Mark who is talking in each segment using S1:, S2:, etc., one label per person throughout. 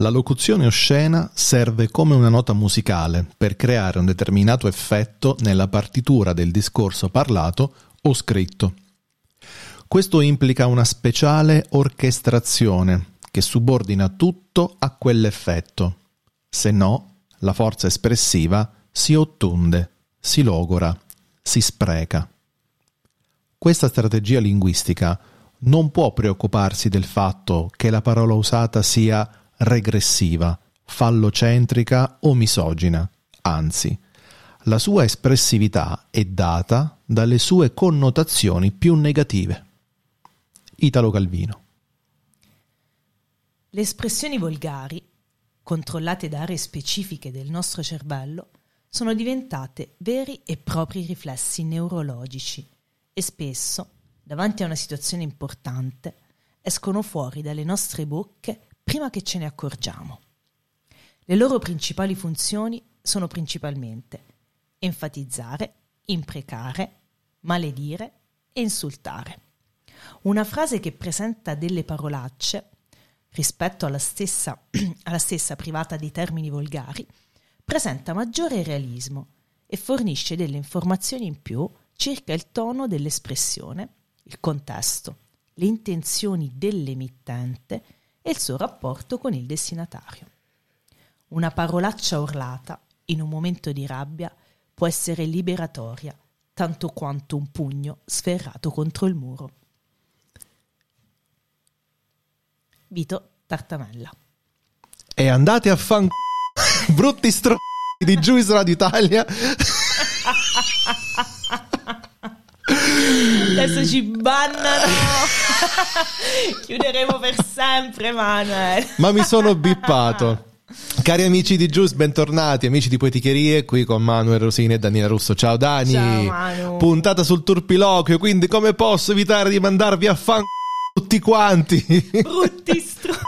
S1: La locuzione oscena serve come una nota musicale per creare un determinato effetto nella partitura del discorso parlato o scritto. Questo implica una speciale orchestrazione che subordina tutto a quell'effetto. Se no, la forza espressiva si ottunde, si logora, si spreca. Questa strategia linguistica non può preoccuparsi del fatto che la parola usata sia regressiva, fallocentrica o misogina, anzi, la sua espressività è data dalle sue connotazioni più negative. Italo Calvino.
S2: Le espressioni volgari, controllate da aree specifiche del nostro cervello, sono diventate veri e propri riflessi neurologici e spesso, davanti a una situazione importante, escono fuori dalle nostre bocche prima che ce ne accorgiamo. Le loro principali funzioni sono principalmente enfatizzare, imprecare, maledire e insultare. Una frase che presenta delle parolacce rispetto alla stessa, alla stessa privata di termini volgari presenta maggiore realismo e fornisce delle informazioni in più circa il tono dell'espressione, il contesto, le intenzioni dell'emittente e il suo rapporto con il destinatario. Una parolaccia urlata in un momento di rabbia può essere liberatoria tanto quanto un pugno sferrato contro il muro. Vito Tartamella.
S1: E andate a fan brutti stro di Juice Radio Italia.
S2: Adesso ci bannano. Chiuderemo per sempre, Manuel.
S1: Ma mi sono bippato. Cari amici di Juice, bentornati, amici di Poeticherie, qui con Manuel Rosini e Daniela Russo. Ciao Dani.
S2: Ciao, Manu.
S1: Puntata sul turpiloquio, quindi come posso evitare di mandarvi a fan tutti quanti?
S2: Brutti str...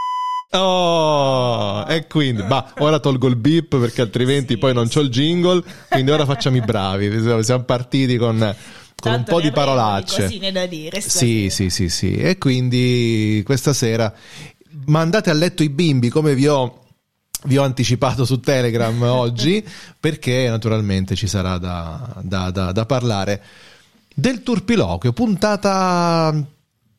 S1: Oh, e quindi, bah, ora tolgo il beep perché altrimenti
S2: Sì,
S1: poi non c'ho il jingle, quindi ora facciamo i bravi. Siamo partiti con, con un po' di parolacce.
S2: Cosine da dire.
S1: Sì, sì, sì, sì. E quindi questa sera mandate a letto i bimbi come vi ho, vi ho anticipato su Telegram oggi, perché naturalmente ci sarà da, da- da- da parlare del turpiloquio, puntata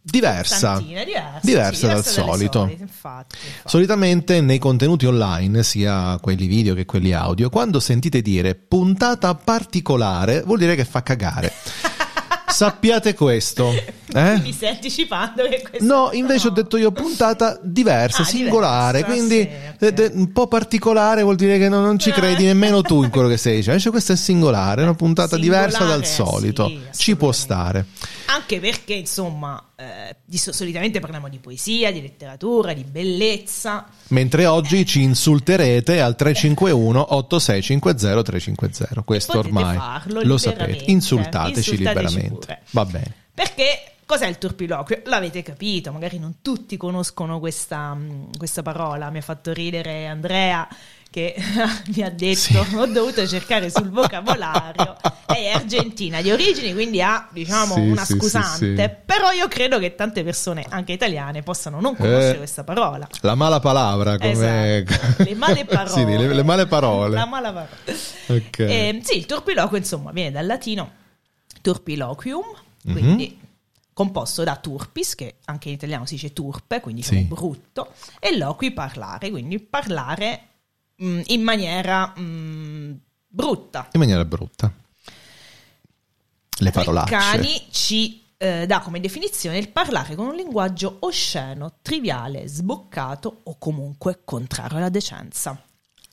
S1: diversa.
S2: Diversa,
S1: Diversa
S2: sì,
S1: dal
S2: diversa
S1: solito.
S2: solite, infatti, infatti.
S1: Solitamente nei contenuti online, sia quelli video che quelli audio, quando sentite dire puntata particolare, vuol dire che fa cagare. Sappiate questo. Eh?
S2: Mi stai anticipando che questo
S1: No, invece ho detto io puntata diversa,
S2: Ah,
S1: singolare,
S2: diversa,
S1: quindi
S2: sì, ok.
S1: eh, de- un po' particolare vuol dire che non, non ci credi nemmeno tu in quello che stai dicendo. Invece questa è singolare, è una puntata
S2: Singolare,
S1: diversa dal
S2: sì,
S1: solito. ci può stare.
S2: Anche perché, insomma, eh, di so- solitamente parliamo di poesia, di letteratura, di bellezza.
S1: Mentre oggi ci insulterete al 351 8650 350. Questo ormai
S2: farlo
S1: lo sapete. Insultateci,
S2: Insultateci
S1: liberamente.
S2: pure.
S1: Va bene.
S2: Perché cos'è il turpiloquio? L'avete capito, magari non tutti conoscono questa, mh, questa parola. Mi ha fatto ridere Andrea che mi ha detto
S1: Sì.
S2: ho dovuto cercare sul vocabolario è argentina di origini quindi ha diciamo
S1: Sì,
S2: una
S1: sì,
S2: scusante però io credo che tante persone anche italiane possano non conoscere
S1: Eh,
S2: questa parola
S1: La mala palabra, come...
S2: Esatto. le male parole
S1: Sì, le, le male parole.
S2: la mala parola
S1: Ok.
S2: eh, sì, il turpiloquio insomma viene dal latino turpiloquium,
S1: Mhm.
S2: quindi composto da turpis, che anche in italiano si dice turpe, quindi
S1: Sì.
S2: brutto, e loqui parlare, quindi parlare mh, in maniera mh, brutta.
S1: In maniera brutta. Le parolacce.
S2: Cani ci eh, dà come definizione il parlare con un linguaggio osceno, triviale, sboccato o comunque contrario alla decenza.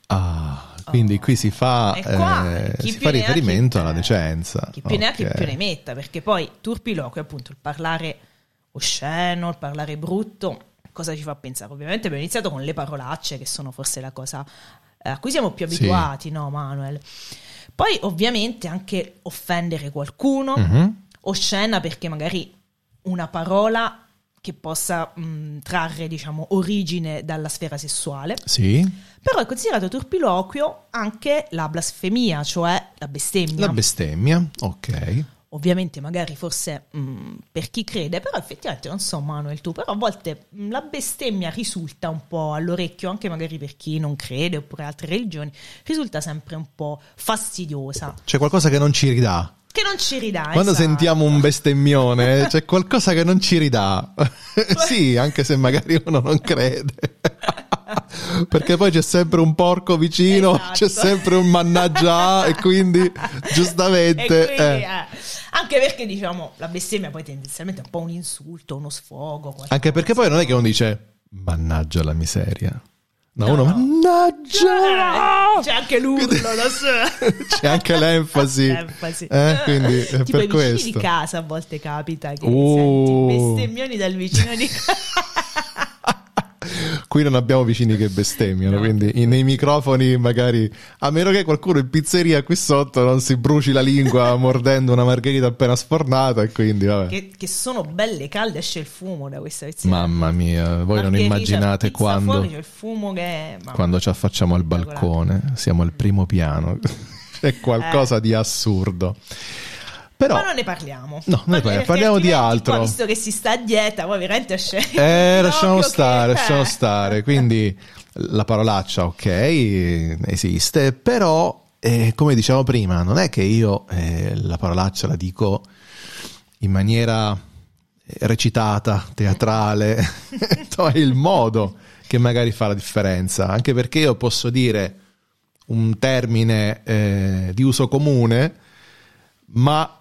S1: Ah, quindi qui si fa,
S2: qua,
S1: eh, si fa riferimento alla decenza.
S2: Chi più ne ha, chi più ne metta, perché poi turpiloquio appunto il parlare osceno, il parlare brutto. Cosa ci fa pensare? Ovviamente abbiamo iniziato con le parolacce, che sono forse la cosa a cui siamo più
S1: Sì.
S2: abituati, no, Manuel? Poi, ovviamente, anche offendere qualcuno,
S1: Mhm.
S2: oscena perché magari una parola che possa mh, trarre, diciamo, origine dalla sfera sessuale.
S1: Sì,
S2: Però è considerato turpiloquio anche la blasfemia, cioè la bestemmia.
S1: la bestemmia, ok.
S2: ovviamente magari forse mh, per chi crede, però effettivamente non so Manuel tu, però a volte mh, la bestemmia risulta un po' all'orecchio, anche magari per chi non crede oppure altre religioni, risulta sempre un po' fastidiosa.
S1: C'è qualcosa che non ci ridà.
S2: Che non ci ridà.
S1: Quando
S2: esatto.
S1: sentiamo un bestemmione c'è qualcosa che non ci ridà. sì, anche se magari uno non crede. Perché poi c'è sempre un porco vicino,
S2: Esatto.
S1: c'è sempre un mannaggia e quindi giustamente...
S2: E quindi,
S1: eh.
S2: eh, anche perché diciamo la bestemmia poi tendenzialmente è un po' un insulto, uno sfogo.
S1: Anche perché poi non è che uno dice mannaggia la miseria. No,
S2: No.
S1: uno mannaggia!
S2: Eh, C'è anche l'urlo.
S1: C'è anche l'enfasi.
S2: L'enfasi.
S1: Eh, quindi è
S2: tipo
S1: per
S2: i vicini
S1: questo.
S2: di casa a volte capita che
S1: Uh.
S2: senti bestemmioni dal vicino di casa.
S1: Qui non abbiamo vicini che bestemmiano, quindi i- nei microfoni magari, a meno che qualcuno in pizzeria qui sotto non si bruci la lingua mordendo una margherita appena sfornata e quindi vabbè.
S2: che, che sono belle calde, esce il fumo da questa pezzeria.
S1: Mamma mia, voi non immaginate quando,
S2: fuori, fumo che mamma.
S1: quando ci affacciamo al balcone, siamo al primo piano, è qualcosa di assurdo. Però,
S2: Ma non ne parliamo.
S1: No, non ne parliamo, parliamo di altro.
S2: poi, visto che si sta a dieta, poi veramente esce.
S1: Eh, lasciamo stare,
S2: che-
S1: lasciamo stare. Quindi la parolaccia, ok, esiste, però, eh, come dicevamo prima, non è che io eh, la parolaccia la dico in maniera eh, recitata, teatrale, è il modo che magari fa la differenza, anche perché io posso dire un termine eh, di uso comune, ma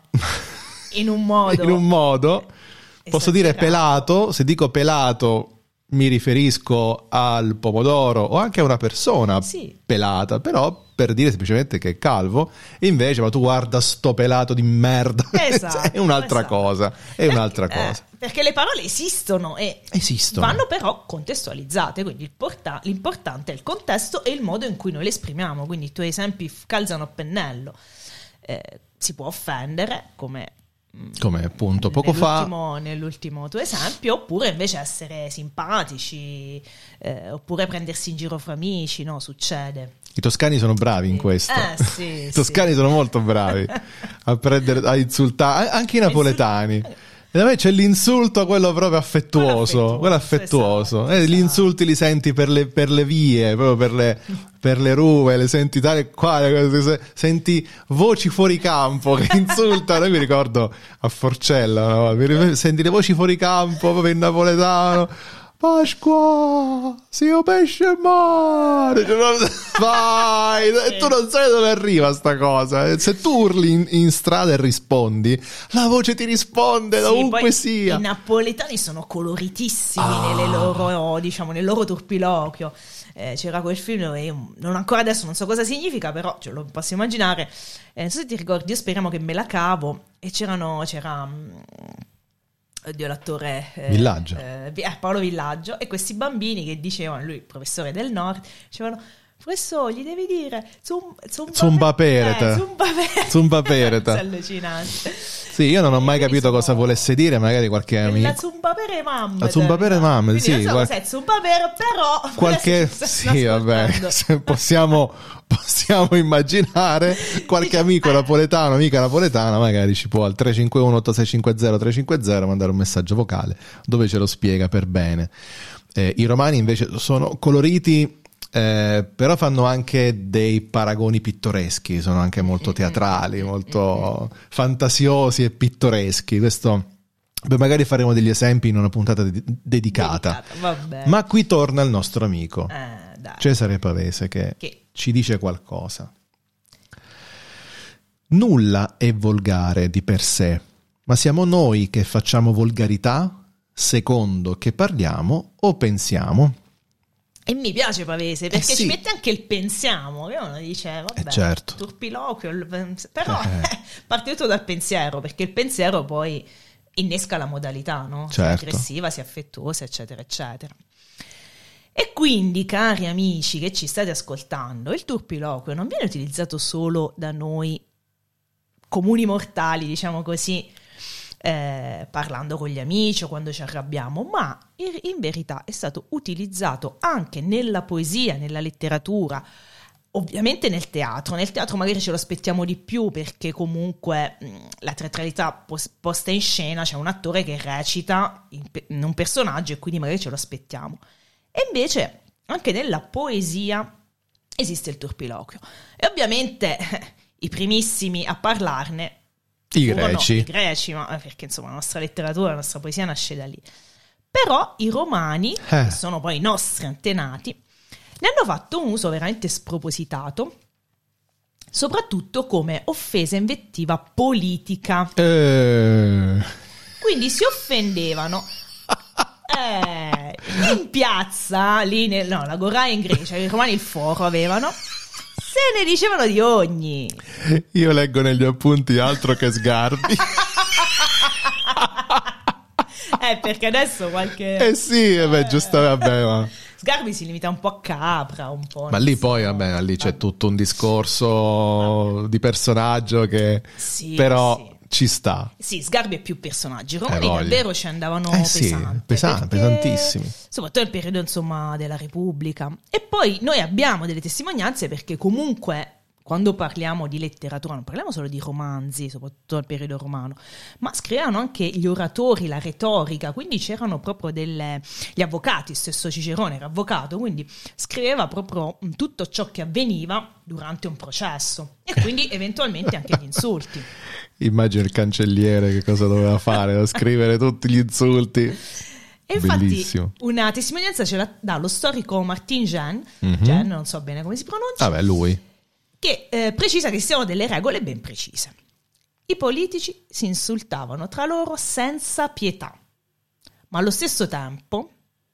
S2: In un modo.
S1: in un modo. Posso dire pelato, se dico pelato mi riferisco al pomodoro o anche a una persona
S2: Sì.
S1: pelata, però per dire semplicemente che è calvo, e invece ma tu guarda sto pelato di merda,
S2: Esatto,
S1: è un'altra
S2: esatto.
S1: cosa, è un'altra
S2: Perché-
S1: cosa.
S2: eh, perché le parole esistono e
S1: Esistono.
S2: vanno però contestualizzate, quindi porta- l'importante è il contesto e il modo in cui noi le esprimiamo. Quindi i tuoi esempi calzano a pennello. Eh, si può offendere, come
S1: Come appunto poco fa
S2: nell'ultimo, nell'ultimo tuo esempio, oppure invece essere simpatici, eh, oppure prendersi in giro fra amici, no? Succede.
S1: i toscani sono bravi in questo.
S2: Eh, sì,
S1: I
S2: sì.
S1: toscani sono molto bravi a prendere a insultare, anche i napoletani. E da me c'è l'insulto, quello proprio affettuoso,
S2: Quello
S1: quello
S2: affettuoso, esatto,
S1: Eh, gli
S2: esatto.
S1: insulti li senti per le, per le vie, proprio per le, per le ruve, le senti tale e quale, se- senti voci fuori campo che insultano. Io mi ricordo a Forcella, no? Senti le voci fuori campo proprio in napoletano. Pasqua, io pesce e mare. Cioè, non- Vai, e tu non sai dove arriva sta cosa. Se tu urli in, in strada e rispondi, la voce ti risponde
S2: Sì,
S1: dovunque
S2: poi
S1: sia.
S2: I napoletani sono coloritissimi
S1: Ah.
S2: nelle loro, diciamo, nel loro turpiloquio. Eh, c'era quel film, e io non ancora adesso non so cosa significa, però ce lo posso immaginare. Eh, non so se ti ricordi, io speriamo che me la cavo. E c'erano, c'era. Oddio, l'attore eh,
S1: Villaggio.
S2: eh, eh, Paolo Villaggio e questi bambini che dicevano, lui professore del nord, dicevano professore gli devi dire zum, zumba,
S1: Zumba pereta.
S2: eh, zumba pereta
S1: Zumba pereta.
S2: Allucinante
S1: Sì, io non ho mai capito
S2: Benissimo.
S1: cosa volesse dire, magari qualche
S2: la
S1: amico.
S2: zumbapere mamma.
S1: La zumbapere mamma, sì,
S2: Non so
S1: qual-
S2: cos'è zumbapere, però.
S1: Qualche sì, vabbè, se possiamo, possiamo immaginare qualche amico
S2: eh.
S1: napoletano, amica napoletana, magari ci può al 351 8650 350 mandare un messaggio vocale dove ce lo spiega per bene. Eh, I romani invece sono coloriti, eh, però fanno anche dei paragoni pittoreschi, sono anche molto teatrali, molto fantasiosi e pittoreschi. Questo. Beh, magari faremo degli esempi in una puntata de- dedicata.
S2: Dedicata.
S1: Ma qui torna il nostro amico
S2: dai.
S1: Cesare Pavese che,
S2: Che-
S1: ci dice qualcosa. Nulla è volgare di per sé, ma siamo noi che facciamo volgarità secondo che parliamo o pensiamo.
S2: E mi piace Pavese perché
S1: Eh sì.
S2: ci mette anche il pensiamo. Che uno dice, vabbè,
S1: Eh, certo.
S2: turpiloquio. il- Però
S1: Eh.
S2: parte tutto dal pensiero perché il pensiero poi innesca la modalità, no? Sia
S1: Certo.
S2: aggressiva, sia affettuosa, eccetera, eccetera. E quindi, cari amici che ci state ascoltando, il turpiloquio non viene utilizzato solo da noi comuni mortali, diciamo così, eh, parlando con gli amici o quando ci arrabbiamo, ma in, verità è stato utilizzato anche nella poesia, nella letteratura, Ovviamente nel teatro, nel teatro magari ce lo aspettiamo di più perché comunque mh, la teatralità pos- posta in scena c'è un attore che recita in un personaggio e quindi magari ce lo aspettiamo. E invece anche nella poesia esiste il turpiloquio. E ovviamente i primissimi a parlarne
S1: I greci.
S2: i greci, ma perché insomma la nostra letteratura, la nostra poesia nasce da lì. Però i romani,
S1: Eh.
S2: che sono poi i nostri antenati, ne hanno fatto un uso veramente spropositato, soprattutto come offesa invettiva politica.
S1: Eh,
S2: Quindi si offendevano. Eh, in piazza, lì nel, no, la Goraia in Grecia, i romani il foro avevano, se ne dicevano di ogni.
S1: io leggo negli appunti altro che sgarbi.
S2: Eh, perché adesso qualche...
S1: eh sì, eh beh, giusto, vabbè, ma...
S2: Sgarbi si limita un po' a capra, un po'.
S1: Ma lì
S2: so.
S1: poi, vabbè, lì c'è tutto un discorso di personaggio che
S2: Sì,
S1: però
S2: sì.
S1: Ci sta.
S2: Sì, Sgarbi è più personaggi. I romani
S1: Eh,
S2: davvero ci andavano
S1: Eh sì,
S2: pesante, perché-
S1: pesantissimi.
S2: Soprattutto nel periodo, insomma, della Repubblica. E poi noi abbiamo delle testimonianze perché comunque quando parliamo di letteratura non parliamo solo di romanzi, soprattutto nel periodo romano, ma scrivevano anche gli oratori, la retorica, quindi c'erano proprio delle... gli avvocati, stesso Cicerone era avvocato, quindi scriveva proprio tutto ciò che avveniva durante un processo e quindi eventualmente anche gli insulti.
S1: Immagino il cancelliere che cosa doveva fare, da scrivere tutti gli insulti.
S2: E infatti
S1: Bellissimo.
S2: una testimonianza ce la dà lo storico Martin Jean,
S1: Mhm.
S2: Jean non so bene come si pronuncia,
S1: Vabbè, lui.
S2: che eh, precisa che ci siano delle regole ben precise. I politici si insultavano tra loro senza pietà, ma allo stesso tempo,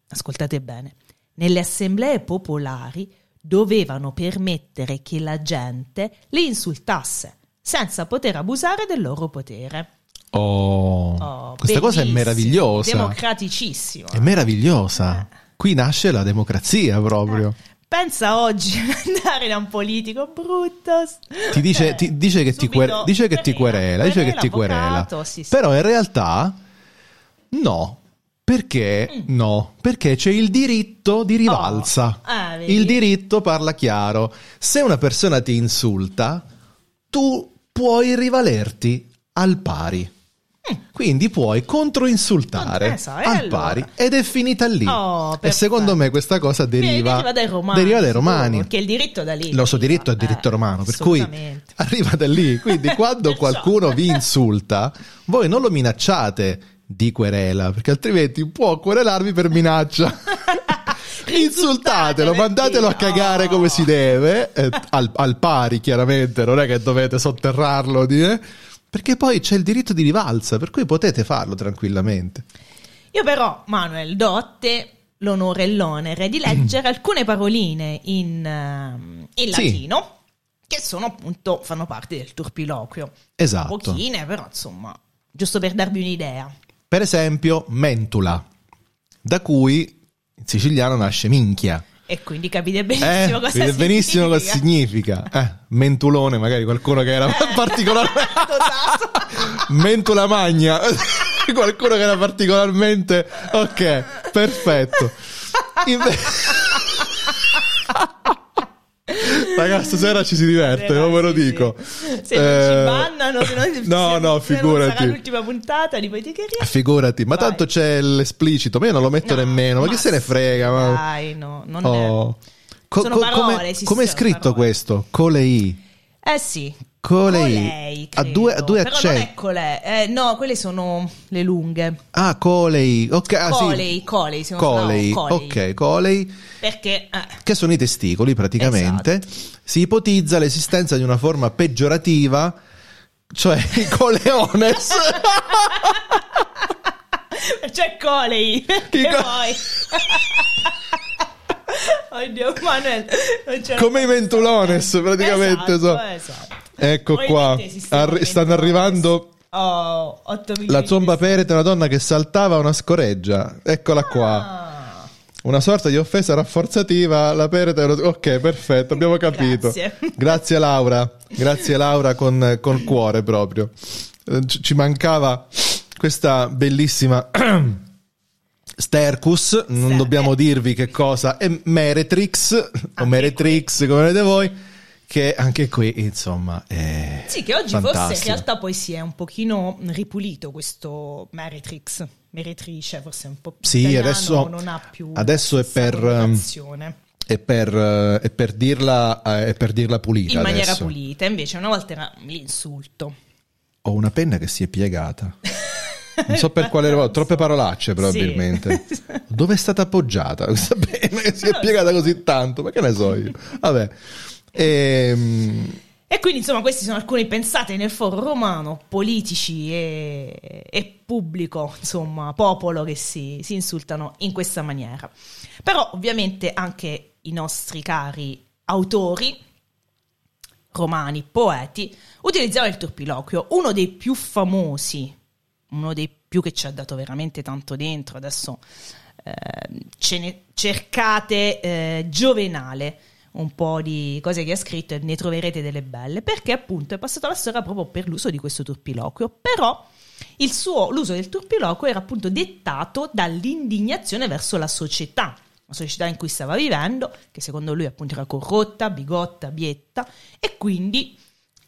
S2: ascoltate bene, nelle assemblee popolari dovevano permettere che la gente li insultasse senza poter abusare del loro potere.
S1: Oh,
S2: Oh,
S1: questa cosa è meravigliosa.
S2: Democraticissimo.
S1: È meravigliosa. Qui nasce la democrazia proprio.
S2: Pensa oggi andare da un politico brutto.
S1: Ti dice,
S2: Eh,
S1: ti dice che, ti,
S2: subito
S1: quere- dice che ti querela, dice che ti querela.
S2: sì, sì.
S1: Però in realtà no. Perché
S2: Mm.
S1: no? Perché c'è il diritto di rivalsa.
S2: Oh, ah,
S1: il diritto parla chiaro. Se una persona ti insulta, tu puoi rivalerti al pari. Quindi puoi controinsultare
S2: Mm. Contresa, e
S1: al
S2: allora?
S1: pari ed è finita lì.
S2: Oh,
S1: e secondo me questa cosa deriva,
S2: deriva dai romani.
S1: deriva dai romani.
S2: Perché il diritto da lì.
S1: Il nostro diritto è diritto
S2: eh,
S1: romano, per cui arriva da lì. Quindi quando qualcuno vi insulta, voi non lo minacciate di querela, perché altrimenti può querelarvi per minaccia. Insultatelo, mandatelo a cagare come si deve, eh, al, al pari chiaramente, non è che dovete sotterrarlo, di- eh, perché poi c'è il diritto di rivalsa, per cui potete farlo tranquillamente.
S2: Io però, Manuel, do a te l'onore e l'onere di leggere alcune paroline in, ehm, in
S1: Sì.
S2: latino che sono appunto, fanno parte del turpiloquio.
S1: Esatto.
S2: Pochine, però insomma, giusto per darvi un'idea.
S1: Per esempio, mentula, da cui siciliano nasce minchia.
S2: E quindi capite benissimo
S1: Eh,
S2: cosa
S1: vede benissimo cosa
S2: significa.
S1: significa. Eh, mentulone, magari qualcuno che era particolarmente...
S2: Esatto.
S1: Mentula magna. qualcuno che era particolarmente... Ok, perfetto. Inve- Ragazzi, stasera ci si diverte, non ve lo
S2: Sì, sì.
S1: dico.
S2: Se non
S1: Eh,
S2: ci bannano, se non,
S1: No,
S2: se-
S1: no, figurati.
S2: sarà l'ultima puntata di Poeticheria.
S1: Figurati, ma
S2: Vai.
S1: tanto c'è l'esplicito, ma io non lo metto
S2: No,
S1: nemmeno, ma,
S2: ma
S1: che se ne frega? Ma...
S2: Dai, no, non
S1: Oh. Co-
S2: Sono
S1: co-
S2: parole,
S1: come, come è scritto
S2: parole.
S1: questo? Colei.
S2: è. Eh sì.
S1: Colei.
S2: Credo.
S1: due, ha due
S2: Però
S1: accenti.
S2: non è colei. Eh, no, quelle sono le lunghe.
S1: Ah, colei. Ok, ah, sì.
S2: colei, colei, sbaglio.
S1: Colei.
S2: No, colei.
S1: Ok, colei.
S2: Perché... eh,
S1: Che sono i testicoli praticamente.
S2: Esatto.
S1: Si ipotizza l'esistenza di una forma peggiorativa, cioè i coleones.
S2: C'è colei. Che
S1: co-
S2: vuoi? Oddio, Manuel.
S1: come i mentulones praticamente.
S2: Esatto,
S1: so.
S2: esatto.
S1: Ecco qua. Arri- stanno arrivando
S2: Oh, 8 milioni
S1: la zomba perete, una donna che saltava una scoreggia. Eccola qua.
S2: Ah,
S1: Una sorta di offesa rafforzativa, la perete... Ok, perfetto, abbiamo capito.
S2: Grazie.
S1: Grazie Laura, grazie Laura con, col cuore proprio. Eh, Ci mancava questa bellissima Stercus, non dobbiamo dirvi che cosa è Meretrix, o Meretrix come vedete voi. Che anche qui, insomma, è
S2: Sì, che oggi
S1: fantastico.
S2: forse in realtà poi si è un pochino ripulito questo Meretrix, meretrice, forse un po' più
S1: Sì,
S2: italiano,
S1: adesso-
S2: non ha più
S1: adesso è per,
S2: connotazione.
S1: È per, eh, è per dirla, eh, è per dirla pulita
S2: in maniera
S1: adesso.
S2: pulita, invece una volta era l'insulto.
S1: Ho una penna che si è piegata. Non so per quale ragione, troppe parolacce probabilmente.
S2: Sì.
S1: Dove è stata appoggiata questa penna che si è piegata così tanto? Ma che ne so io? Vabbè. Ehm,
S2: E quindi insomma questi sono alcuni pensate nel foro romano, politici e, e pubblico, insomma popolo che si, si insultano in questa maniera. Però ovviamente anche i nostri cari autori romani, poeti, utilizzavano il turpiloquio, uno dei più famosi, uno dei più che ci ha dato veramente tanto dentro, adesso eh, ce ne cercate eh, Giovenale, un po' di cose che ha scritto e ne troverete delle belle, perché appunto è passato la storia proprio per l'uso di questo turpiloquio, però il suo, l'uso del turpiloquio era appunto dettato dall'indignazione verso la società, la società in cui stava vivendo, che secondo lui appunto era corrotta, bigotta, bietta, e quindi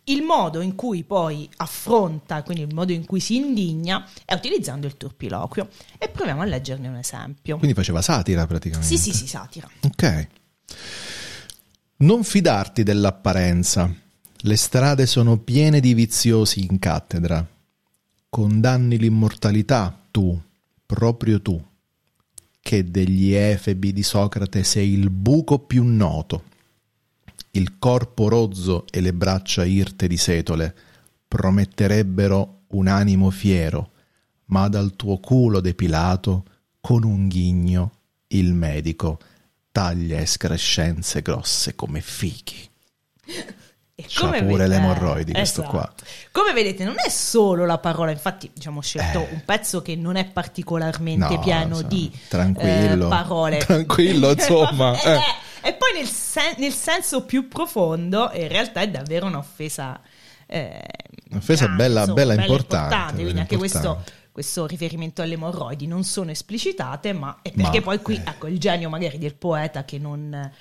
S2: il modo in cui poi affronta, quindi il modo in cui si indigna, è utilizzando il turpiloquio. E proviamo a leggerne un esempio.
S1: quindi faceva satira praticamente.
S2: Sì, sì, sì, satira.
S1: Ok. Non fidarti dell'apparenza. Le strade sono piene di viziosi in cattedra. Condanni l'immortalità, tu, proprio tu, che degli efebi di Socrate sei il buco più noto. Il corpo rozzo e le braccia irte di setole prometterebbero un animo fiero, ma dal tuo culo depilato, con un ghigno, il medico taglia escrescenze grosse come fichi.
S2: E
S1: C'ha pure le
S2: vede-
S1: emorroidi questo
S2: esatto.
S1: qua.
S2: Come vedete, non è solo la parola, infatti, diciamo, ho scelto
S1: Eh.
S2: un pezzo che non è particolarmente
S1: No,
S2: pieno
S1: sa-
S2: di
S1: tranquillo.
S2: eh, parole.
S1: Tranquillo, insomma,
S2: Eh,
S1: eh.
S2: eh, E poi nel, sen- nel senso più profondo, in realtà è davvero un'offesa. eh,
S1: Un'offesa bella-
S2: insomma,
S1: bella importante,
S2: quindi
S1: bella
S2: anche questo,
S1: importante.
S2: Questo riferimento alle emorroidi non sono esplicitate, ma è perché
S1: Ma,
S2: poi qui
S1: eh.
S2: ecco il genio magari del poeta che non,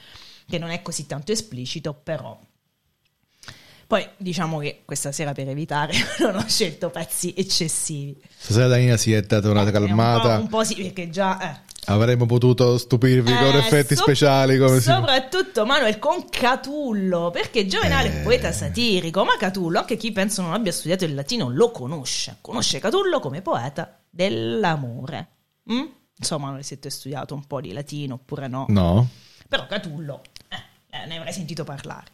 S2: che non è così tanto esplicito, però. Poi diciamo che questa sera per evitare non ho scelto pezzi eccessivi.
S1: Stasera Danina si è data una
S2: Eh,
S1: calmata.
S2: Un po', un po' sì, perché già... Eh.
S1: Avremmo potuto stupirvi con
S2: Eh,
S1: effetti
S2: so-
S1: speciali. Come si...
S2: Soprattutto Manuel con Catullo, perché Giovenale è
S1: Eh.
S2: poeta satirico, ma Catullo, anche chi pensa non abbia studiato il latino, lo conosce. Conosce Catullo come poeta dell'amore. Mm? Insomma, non siete studiato un po' di latino oppure no?
S1: No?
S2: Però Catullo, eh, eh, ne avrei sentito parlare.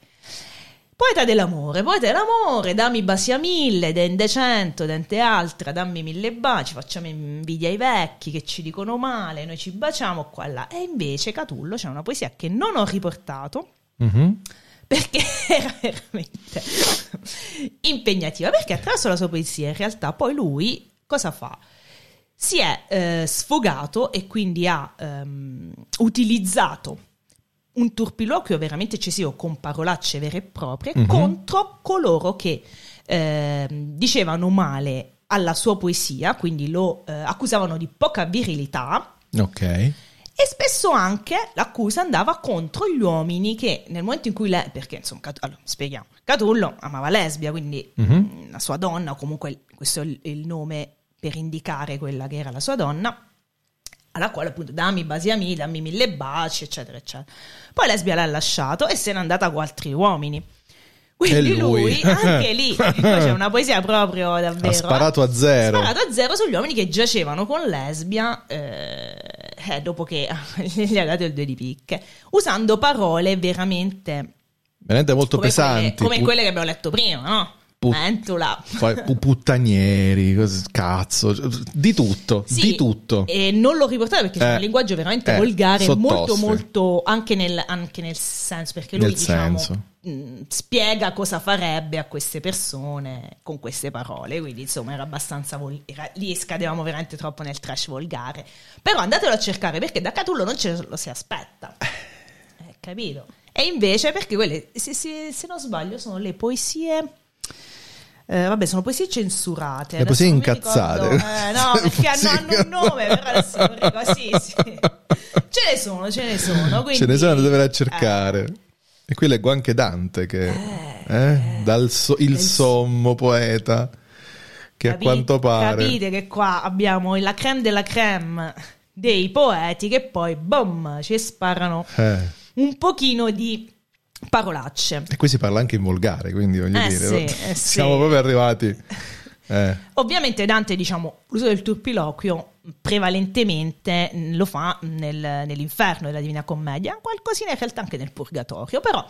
S2: Poeta dell'amore, poeta dell'amore, dammi basi a mille, dente cento, dente altra, dammi mille baci, facciamo invidia ai vecchi che ci dicono male, noi ci baciamo qua e là. E invece Catullo c'è una poesia che non ho riportato
S1: Mhm.
S2: perché era veramente impegnativa, perché attraverso la sua poesia in realtà poi lui cosa fa? Si è eh, sfogato e quindi ha ehm, utilizzato un turpiloquio veramente eccessivo con parolacce vere e proprie
S1: Mhm.
S2: contro coloro che ehm, dicevano male alla sua poesia, quindi lo eh, accusavano di poca virilità
S1: Ok.
S2: e spesso anche l'accusa andava contro gli uomini che nel momento in cui lei, perché insomma, Cat- allora, spieghiamo, Catullo amava lesbia, quindi
S1: Mhm.
S2: mh, la sua donna, o comunque questo è il nome per indicare quella che era la sua donna, alla quale appunto dammi basiami, dammi mille baci, eccetera, eccetera. Poi lesbia l'ha lasciato e se n'è andata con altri uomini. Quindi
S1: lui?
S2: lui, anche lì, poi c'è una poesia proprio davvero.
S1: Ha sparato a zero.
S2: Ha sparato a zero sugli uomini che giacevano con lesbia eh, eh, dopo che gli ha dato il due di picche, usando parole veramente
S1: Veramente molto
S2: come, quelle,
S1: pesanti.
S2: come
S1: Pu-
S2: quelle che abbiamo letto prima, no?
S1: Pu-
S2: Mentula.
S1: poi pu- puttanieri, cazzo, di tutto,
S2: Sì,
S1: di tutto.
S2: E non l'ho riportato perché c'è
S1: Eh,
S2: un linguaggio veramente
S1: eh,
S2: volgare, molto, molto anche nel, anche nel senso, perché lui
S1: Nel
S2: diciamo, mh, spiega cosa farebbe a queste persone con queste parole. Quindi, insomma, era abbastanza vol- era- lì scadevamo veramente troppo nel trash volgare. Però andatelo a cercare perché da Catullo non ce lo si aspetta. Eh, capito? E invece, perché quelle, se, se- se non sbaglio, sono le poesie. Eh, vabbè, sono poesie censurate.
S1: Le poesie incazzate.
S2: ricordo- eh, no, perché hanno, hanno un nome, però adesso non ricordo. Sì, sì. Ce ne sono, ce ne sono.
S1: Ce
S2: quindi-
S1: ne sono da dover cercare.
S2: eh,
S1: E qui leggo anche Dante che eh, dal so- il sommo poeta che
S2: Capi-
S1: a quanto pare
S2: Capite che qua abbiamo la creme della creme dei poeti che poi, boom, ci sparano
S1: eh,
S2: un pochino di parolacce.
S1: e qui si parla anche in volgare, quindi voglio
S2: Eh
S1: dire,
S2: sì, eh
S1: siamo
S2: sì.
S1: proprio arrivati. Eh,
S2: Ovviamente Dante, diciamo, l'uso del turpiloquio prevalentemente lo fa nel- nell'inferno della Divina Commedia, qualcosina in realtà anche nel Purgatorio, però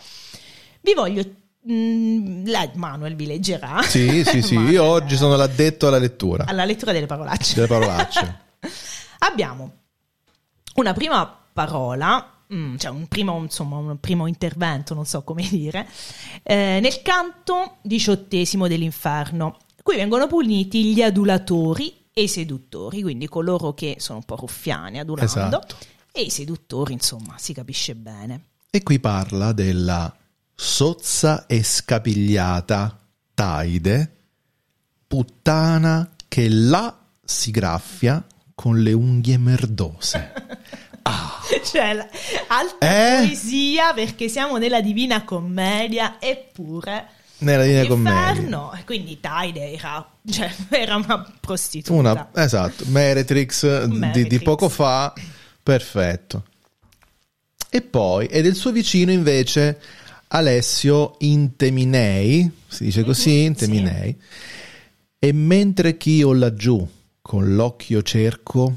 S2: vi voglio... la- Manuel vi leggerà.
S1: sì, sì, sì,
S2: Manuel,
S1: io oggi sono l'addetto alla lettura
S2: alla lettura delle parolacce.
S1: delle parolacce.
S2: Abbiamo una prima parola, mm, cioè un primo, insomma, un primo intervento, non so come dire, eh, nel canto diciottesimo dell'inferno. Qui vengono puniti gli adulatori e i seduttori, quindi coloro che sono un po' ruffiani adulando,
S1: Esatto.
S2: e i seduttori, insomma, si capisce bene.
S1: E qui parla della sozza e scapigliata Taide, puttana che là si graffia con le unghie merdose.
S2: Cioè, la- alta
S1: Eh?
S2: poesia perché siamo nella Divina Commedia, eppure
S1: Nella linea commedia.
S2: e quindi Taide era, cioè, era una prostituta.
S1: Una, esatto, Meretrix di- di, poco fa, perfetto. E poi, e del suo vicino invece, Alessio Inteminei, si dice così, Inteminei, e mentre ch'io laggiù con l'occhio cerco,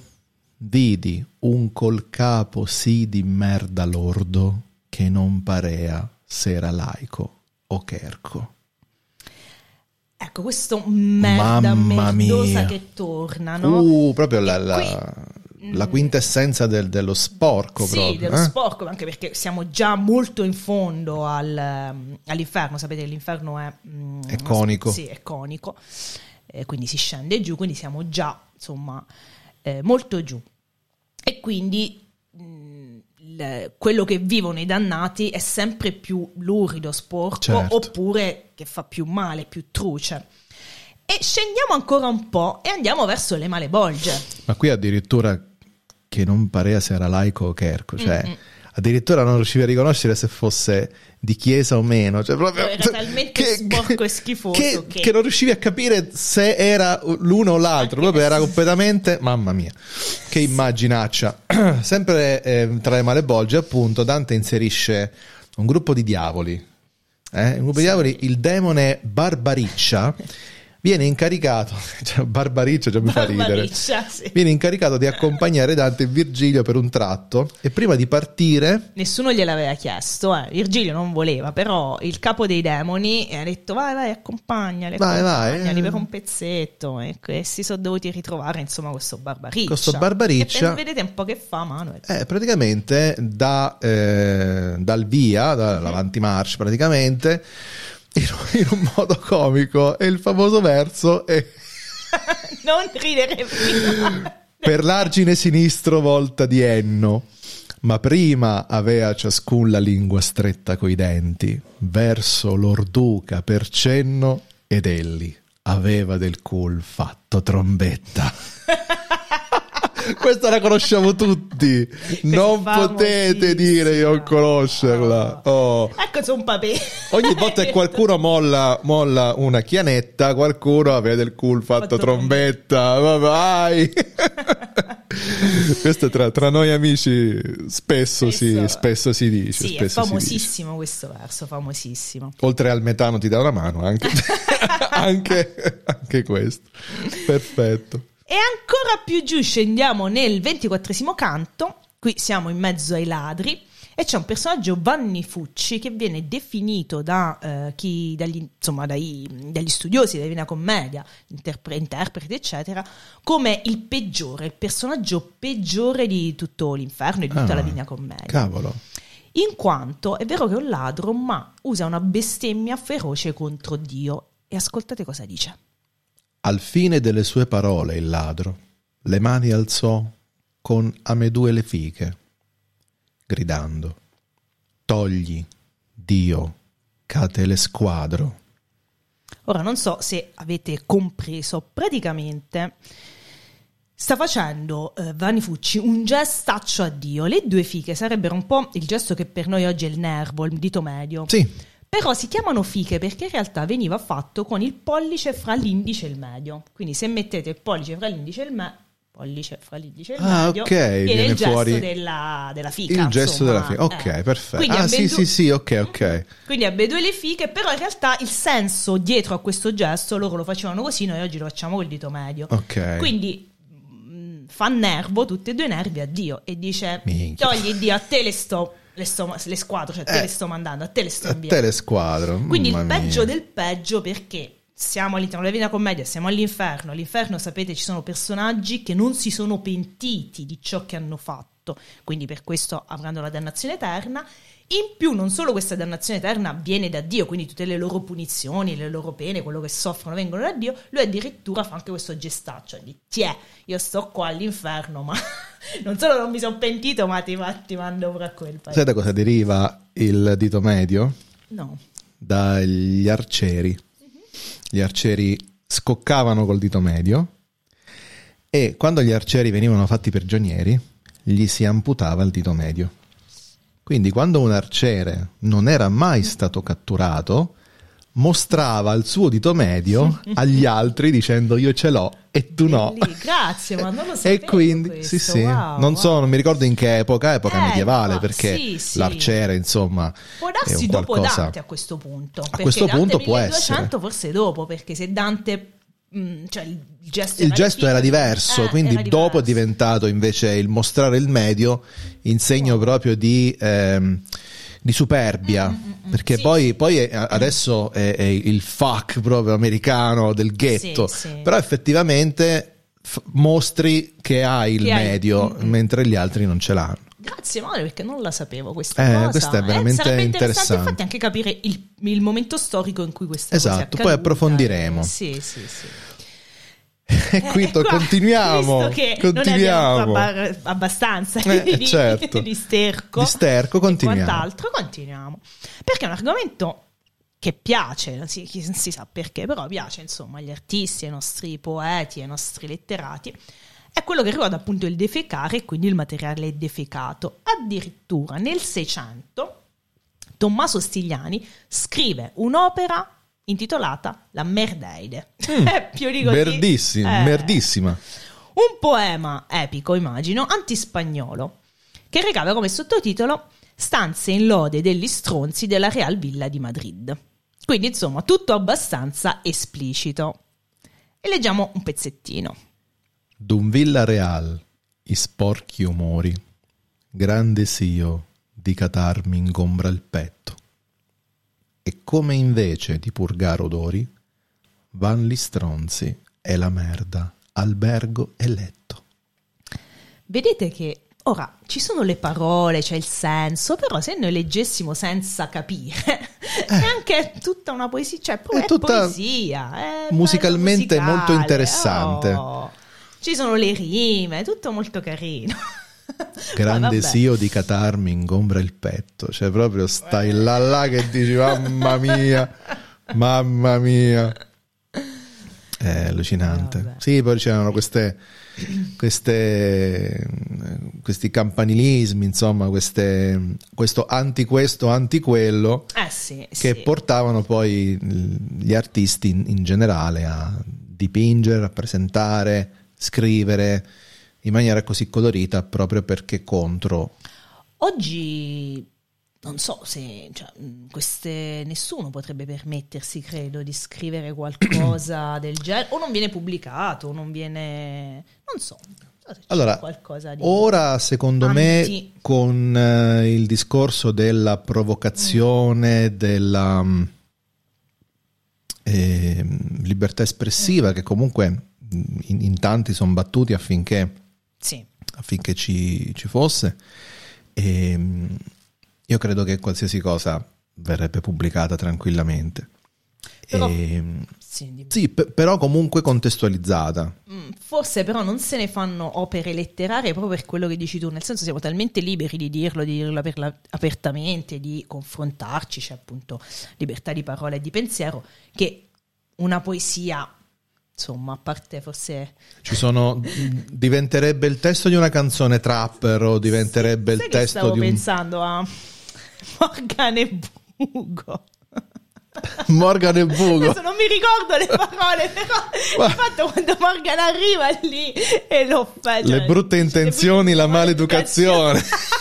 S1: vidi un col capo sì di merda lordo che non parea s'era laico o cherco.
S2: Ecco, questo merda
S1: Mamma
S2: merdosa
S1: mia.
S2: che torna, no?
S1: Uh, proprio la, la-
S2: qui-
S1: la quintessenza del- dello sporco
S2: sì,
S1: proprio.
S2: dello
S1: eh?
S2: sporco, anche perché siamo già molto in fondo al, mm, all'inferno. Sapete che l'inferno è, mm,
S1: È conico.
S2: Sì, è conico. Eh, quindi si scende giù, quindi siamo già, insomma, eh, molto giù. E quindi mm, quello che vivono i dannati è sempre più lurido, sporco,
S1: Certo.
S2: oppure che fa più male, più truce. E scendiamo ancora un po' e andiamo verso le malebolge.
S1: Ma qui addirittura che non parea se era laico o cherco, cioè
S2: Mm-mm.
S1: Addirittura non riuscivi a riconoscere se fosse di chiesa o meno. Cioè, proprio,
S2: Era talmente sporco e schifoso
S1: che,
S2: che-
S1: che non riuscivi a capire se era l'uno o l'altro, proprio era completamente, mamma mia, che immaginaccia. Sempre eh, tra le malebolge, appunto, Dante inserisce un gruppo di diavoli. Eh? Un gruppo di diavoli, il demone Barbariccia viene incaricato, cioè Barbariccia già mi fa ridere.
S2: Sì.
S1: Viene incaricato di accompagnare Dante e Virgilio per un tratto e prima di partire
S2: Nessuno gliel'aveva chiesto, eh. Virgilio non voleva, però il capo dei demoni ha detto vai vai accompagnali,
S1: Vai, vai,
S2: accompagnali
S1: eh.
S2: per un pezzetto e questi sono dovuti ritrovare insomma questo Barbariccia.
S1: Questo Barbariccia-
S2: E vedete un po' che fa Manuel.
S1: Eh, praticamente da, eh, dal via, dall'avanti march praticamente, in, un modo comico, e il famoso verso è
S2: non ridere prima.
S1: per l'argine sinistro volta di Enno, ma prima avea ciascun la lingua stretta coi denti, verso l'orduca per cenno, ed elli aveva del cul fatto trombetta. Questa la conosciamo tutti, non potete dire di non conoscerla. Oh.
S2: Ecco sono un papè.
S1: Ogni volta che qualcuno molla, molla una chianetta, qualcuno aveva del cul fatto,
S2: Fatto
S1: trombetta. Ma vai! Questo tra, tra noi amici spesso, si,
S2: Spesso-
S1: spesso si dice.
S2: Sì, è
S1: spesso dice.
S2: famosissimo questo verso, famosissimo.
S1: Oltre al metano ti dà una mano, anche, anche, anche questo. Perfetto.
S2: E ancora più giù scendiamo nel ventiquattresimo canto, qui siamo in mezzo ai ladri, e c'è un personaggio Vanni Fucci che viene definito da, eh, chi, dagli, insomma, dai- dagli studiosi della Divina Commedia, interpre- interpreti, eccetera, come il peggiore, il personaggio peggiore di tutto l'inferno e di tutta
S1: Ah,
S2: la Divina Commedia.
S1: Cavolo.
S2: In quanto è vero che è un ladro, ma usa una bestemmia feroce contro Dio. E ascoltate cosa dice.
S1: Al fine delle sue parole il ladro le mani alzò con amedue le fiche, gridando Togli, Dio, cate le squadro.
S2: Ora non so se avete compreso, praticamente sta facendo eh, Vanni Fucci un gestaccio a Dio. Le due fiche sarebbero un po' il gesto che per noi oggi è il nervo, il dito medio.
S1: Sì,
S2: Però si chiamano fiche perché in realtà veniva fatto con il pollice fra l'indice e il medio. Quindi se mettete il pollice fra l'indice e il medio, pollice fra l'indice e il
S1: Ah,
S2: medio,
S1: ok,
S2: viene, il gesto
S1: fuori
S2: della, della fica.
S1: il gesto
S2: insomma.
S1: della fica. Ok,
S2: Eh.
S1: perfetto.
S2: Quindi
S1: Ah,
S2: ambe
S1: sì, sì, sì, ok, ok.
S2: Quindi ambedue le fiche, però in realtà il senso dietro a questo gesto, loro lo facevano così, noi oggi lo facciamo col dito medio.
S1: Ok.
S2: Quindi mh, fa nervo, tutti e due i nervi a Dio e dice
S1: Minchia.
S2: togli Dio, a te le sto, le sto le squadro, cioè a te
S1: Eh.
S2: le sto mandando, a te le sto
S1: A
S2: inviando.
S1: te le squadro.
S2: Quindi il peggio
S1: mia.
S2: del peggio perché siamo all'interno della Divina Commedia, siamo all'inferno. All'inferno, sapete, ci sono personaggi che non si sono pentiti di ciò che hanno fatto, quindi per questo avranno la dannazione eterna. In più, non solo questa dannazione eterna viene da Dio, quindi tutte le loro punizioni, le loro pene, quello che soffrono vengono da Dio, lui addirittura fa anche questo gestaccio di tiè, io sto qua all'inferno, ma non solo non mi sono pentito, ma ti, ti mando pure a quel paese.
S1: Sai da cosa deriva il dito medio?
S2: No.
S1: Dagli arcieri. Gli arcieri scoccavano col dito medio e quando gli arcieri venivano fatti prigionieri gli si amputava il dito medio. Quindi quando un arciere non era mai stato catturato, mostrava il suo dito medio agli altri dicendo io ce l'ho e tu no.
S2: Grazie, ma non lo sapevo
S1: E quindi,
S2: questo,
S1: sì, sì,
S2: wow,
S1: non
S2: wow.
S1: so, non mi ricordo in che epoca, epoca
S2: Eh,
S1: medievale, perché
S2: sì, sì.
S1: l'arciere, insomma,
S2: Può darsi dopo
S1: qualcosa...
S2: Dante a questo punto. perché
S1: questo
S2: Dante
S1: punto può
S2: 1200
S1: essere.
S2: forse dopo, perché se Dante... mh, cioè il gesto,
S1: Il
S2: era
S1: gesto era diverso,
S2: eh,
S1: quindi
S2: era
S1: dopo è
S2: diverso.
S1: diventato invece il mostrare il medio in segno proprio di, ehm, di superbia, perché
S2: Mm, Sì,
S1: poi,
S2: sì.
S1: poi è- adesso è, è il fuck proprio americano del ghetto,
S2: Sì,
S1: però effettivamente f- mostri che hai il
S2: Che hai-
S1: medio
S2: Mm, mm.
S1: mentre gli altri non ce l'hanno.
S2: Grazie Mario perché non la sapevo questa
S1: Eh,
S2: cosa.
S1: questa è veramente
S2: sarebbe
S1: interessante.
S2: infatti anche capire il, il momento storico in cui questa cosa è
S1: Esatto, poi approfondiremo.
S2: Eh, Sì, sì, sì.
S1: E qui
S2: Eh, qua,
S1: continuiamo,
S2: Visto che
S1: continuiamo.
S2: abba- abbastanza
S1: Eh,
S2: di,
S1: certo.
S2: di sterco,
S1: Di sterco, continuiamo.
S2: quant'altro, continuiamo. Perché è un argomento che piace, non si, si sa perché, però piace insomma agli artisti, ai nostri poeti, ai nostri letterati. È quello che riguarda appunto il defecare e quindi il materiale defecato. Addirittura nel 600 Tommaso Stigliani scrive un'opera intitolata La Merdeide. Eh, più di così.
S1: Merdissima,
S2: Eh.
S1: merdissima.
S2: Un poema epico, immagino, antispagnolo, che recava come sottotitolo Stanze in lode degli stronzi della Real Villa di Madrid. Quindi, insomma, tutto abbastanza esplicito. E leggiamo un pezzettino.
S1: D'un villa real, i sporchi umori, grande sio di catar mi ingombra il petto. E come invece di purgar odori, van gli stronzi e la merda, albergo e letto.
S2: Vedete che ora ci sono le parole, c'è il senso, però se noi leggessimo senza capire, è anche tutta una poesia, cioè
S1: Eh. È
S2: è,
S1: tutta
S2: poesia, è
S1: musicalmente molto interessante.
S2: oh. Ci sono le rime, è tutto molto carino.
S1: Grande sio di catar mi ingombra il petto. Cioè, proprio stai là là che dici, mamma mia, mamma mia. È allucinante.
S2: Vabbè.
S1: Sì, poi c'erano queste, queste, questi campanilismi, insomma, queste, questo anti questo, anti quello,
S2: Eh sì,
S1: che
S2: sì.
S1: portavano poi gli artisti in, in generale a dipingere, a presentare, scrivere in maniera così colorita proprio perché contro
S2: Oggi non so se cioè, mh, queste, nessuno potrebbe permettersi, credo, di scrivere qualcosa del genere, o non viene pubblicato, o non viene. non so.
S1: Allora,
S2: di.
S1: Ora, secondo
S2: Anti-
S1: me, con eh, il discorso della provocazione, della mm, ehm, libertà espressiva, che comunque mm, in, in tanti sono battuti affinché,
S2: Sì.
S1: affinché ci, ci fosse, ehm, io credo che qualsiasi cosa verrebbe pubblicata tranquillamente.
S2: Però-
S1: Ehm,
S2: sì,
S1: sì, pe- però comunque contestualizzata.
S2: Mm, Forse però non se ne fanno opere letterarie proprio per quello che dici tu, nel senso siamo talmente liberi di dirlo, di dirlo per la- apertamente, di confrontarci, c'è appunto libertà di parola e di pensiero, che una poesia insomma, a parte forse...
S1: Ci sono... diventerebbe il testo di una canzone trapper o diventerebbe
S2: Sai
S1: il testo
S2: stavo
S1: di un...
S2: pensando a Morgan e Bugo.
S1: Morgan e Bugo.
S2: Adesso non mi ricordo le parole, però
S1: Ma-
S2: fatto quando Morgan arriva lì e lo fa...
S1: Le
S2: cioè,
S1: brutte intenzioni, la maleducazione.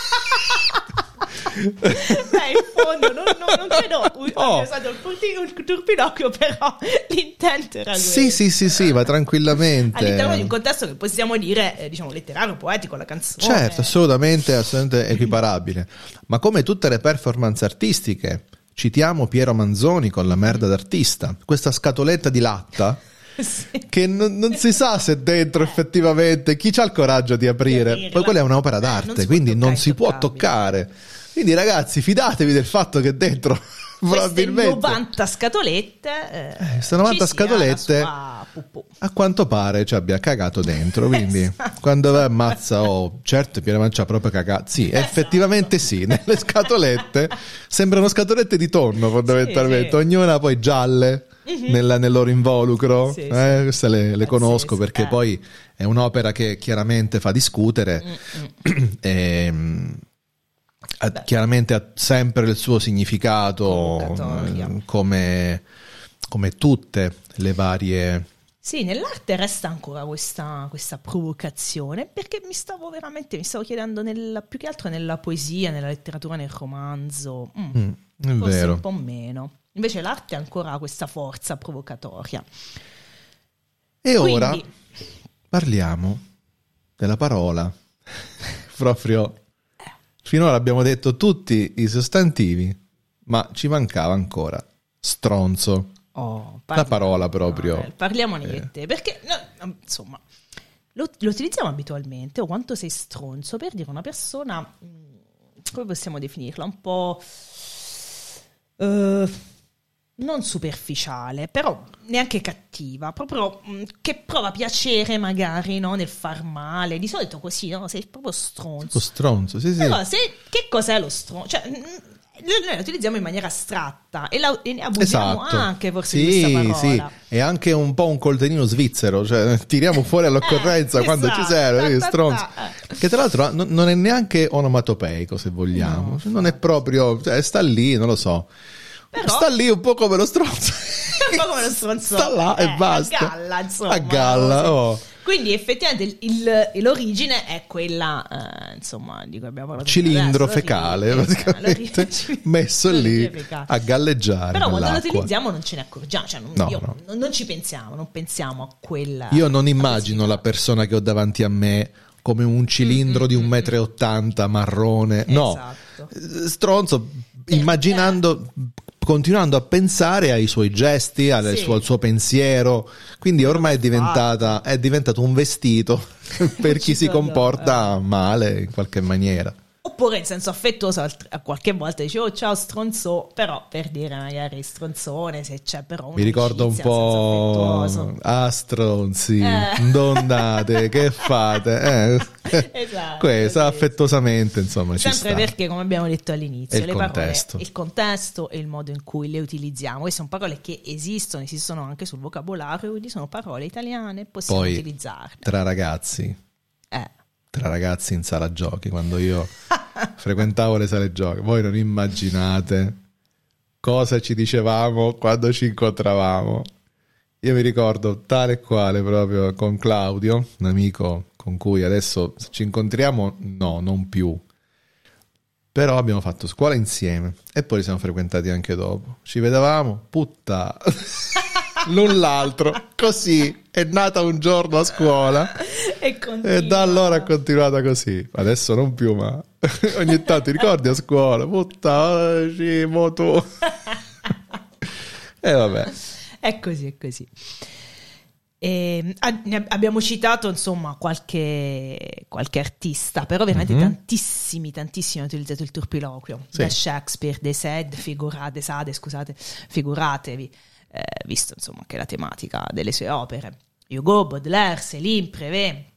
S2: Beh, in fondo non, non, non credo
S1: No.
S2: sia stato il, turpinocchio, però l'intento era quello.
S1: Sì, sì, sì, sì, ma tranquillamente.
S2: All'interno di un contesto che possiamo dire, eh, diciamo, letterario, poetico, la canzone.
S1: Certo, assolutamente, assolutamente equiparabile. Ma come tutte le performance artistiche, citiamo Piero Manzoni con la merda d'artista, questa scatoletta di latta
S2: Sì.
S1: che non, non si sa se dentro effettivamente chi ha il coraggio di aprire. Poi quella è un'opera
S2: Eh,
S1: d'arte,
S2: può
S1: quindi non si può toccare. Quindi ragazzi, fidatevi del fatto che dentro
S2: Queste
S1: probabilmente
S2: 90 scatolette. Eh,
S1: Eh, queste 90
S2: ci sia la
S1: scatolette-
S2: sua
S1: a quanto pare ci abbia cagato dentro, quindi
S2: Esatto.
S1: quando vai ammazza, oh, certo Piero Mancia proprio cagato. Sì,
S2: Esatto.
S1: effettivamente sì, nelle scatolette sembrano scatolette di tonno fondamentalmente,
S2: Sì, sì.
S1: ognuna poi gialle nella- nel loro involucro.
S2: Sì,
S1: Eh, queste le, le conosco
S2: Pazzesco,
S1: perché
S2: eh.
S1: poi è un'opera che chiaramente fa discutere.
S2: Mm,
S1: Ehm, ha-
S2: Beh.
S1: chiaramente ha sempre il suo significato eh, come, come tutte le varie
S2: Sì, nell'arte resta ancora questa, questa provocazione, perché mi stavo veramente, mi stavo chiedendo nella- più che altro nella poesia, nella letteratura, nel romanzo, mm,
S1: Mm, è
S2: forse
S1: vero
S2: un po' meno. Invece l'arte ha ancora questa forza provocatoria.
S1: E ora
S2: Quindi-
S1: parliamo della parola. Proprio finora abbiamo detto tutti i sostantivi, ma ci mancava ancora stronzo.
S2: Oh,
S1: La parola proprio.
S2: Eh, parliamone di te, perché no, insomma, lo, lo utilizziamo abitualmente, o quanto sei stronzo, per dire una persona, mh, come possiamo definirla, un po' eh, non superficiale, però neanche cattiva, proprio mh, che prova piacere magari no, nel far male, di solito così, no? sei proprio stronzo.
S1: Lo stronzo, sì, sì.
S2: Però se, che cos'è lo stronzo? Cioè, mh, noi la utilizziamo in maniera astratta e, la, e ne abusiamo
S1: Esatto.
S2: anche forse
S1: sì,
S2: di questa
S1: sì, è anche un po' un coltellino svizzero, cioè tiriamo fuori all'occorrenza
S2: Eh,
S1: quando ci
S2: esatto,
S1: serve, vedi,
S2: ta, ta,
S1: stronzo.
S2: ta.
S1: Che tra l'altro non non è neanche onomatopeico, se vogliamo, non è proprio, cioè, sta lì, non lo so.
S2: Però-
S1: sta lì un po' come lo stronzo.
S2: un po' come lo stronzo
S1: Sta là
S2: eh,
S1: e basta.
S2: a galla insomma
S1: A galla, oh.
S2: quindi effettivamente il- il- l'origine è quella eh, insomma di cui abbiamo parlato
S1: Cilindro
S2: adesso,
S1: fecale, praticamente, messo lì a galleggiare
S2: però quando lo
S1: nell'acqua.
S2: utilizziamo non ce ne accorgiamo cioè non,
S1: No,
S2: io-
S1: no.
S2: non- ci pensiamo non pensiamo a quella
S1: Io non immagino la persona che ho davanti a me come un cilindro di un metro e ottanta marrone. No,
S2: Esatto.
S1: Eh, stronzo, immaginando, continuando a pensare ai suoi gesti, al,
S2: Sì.
S1: suo, al suo pensiero. Quindi ormai è, diventata, è diventato un vestito per chi si comporta male in qualche maniera.
S2: Oppure in senso affettuoso a qualche volta dice oh ciao stronzo, però per dire magari stronzone se c'è però
S1: Mi ricordo un po'. Ah, stronzi,
S2: Eh.
S1: dondate, che fate? Eh.
S2: Esatto,
S1: Questo, affettuosamente, insomma, ci
S2: Sempre perché, come abbiamo detto all'inizio,
S1: il
S2: le parole,
S1: contesto.
S2: il contesto e il modo in cui le utilizziamo. Queste sono parole che esistono, esistono anche sul vocabolario, quindi sono parole italiane, possiamo
S1: Poi,
S2: utilizzarle.
S1: tra ragazzi. Tra ragazzi in sala giochi, quando io frequentavo le sale giochi, voi non immaginate cosa ci dicevamo quando ci incontravamo. Io mi ricordo tale e quale proprio con Claudio, un amico con cui adesso ci incontriamo, no, non più. Però abbiamo fatto scuola insieme e poi ci siamo frequentati anche dopo. Ci vedevamo, putta, l'un l'altro, così è nata un giorno a scuola.
S2: E.
S1: E da allora è continuata così. Adesso non più, ma ogni tanto ti ricordi a scuola, puttana, mo tu. E vabbè.
S2: È così, è così. E, ne ab- abbiamo citato insomma qualche, qualche artista, però veramente
S1: Mhm.
S2: tantissimi, tantissimi hanno utilizzato il turpiloquio.
S1: Sì.
S2: Da Shakespeare, De Sade, figurate, Sade, scusate, figuratevi, eh, visto insomma che la tematica delle sue opere. Hugo, Baudelaire, Céline, Prévert.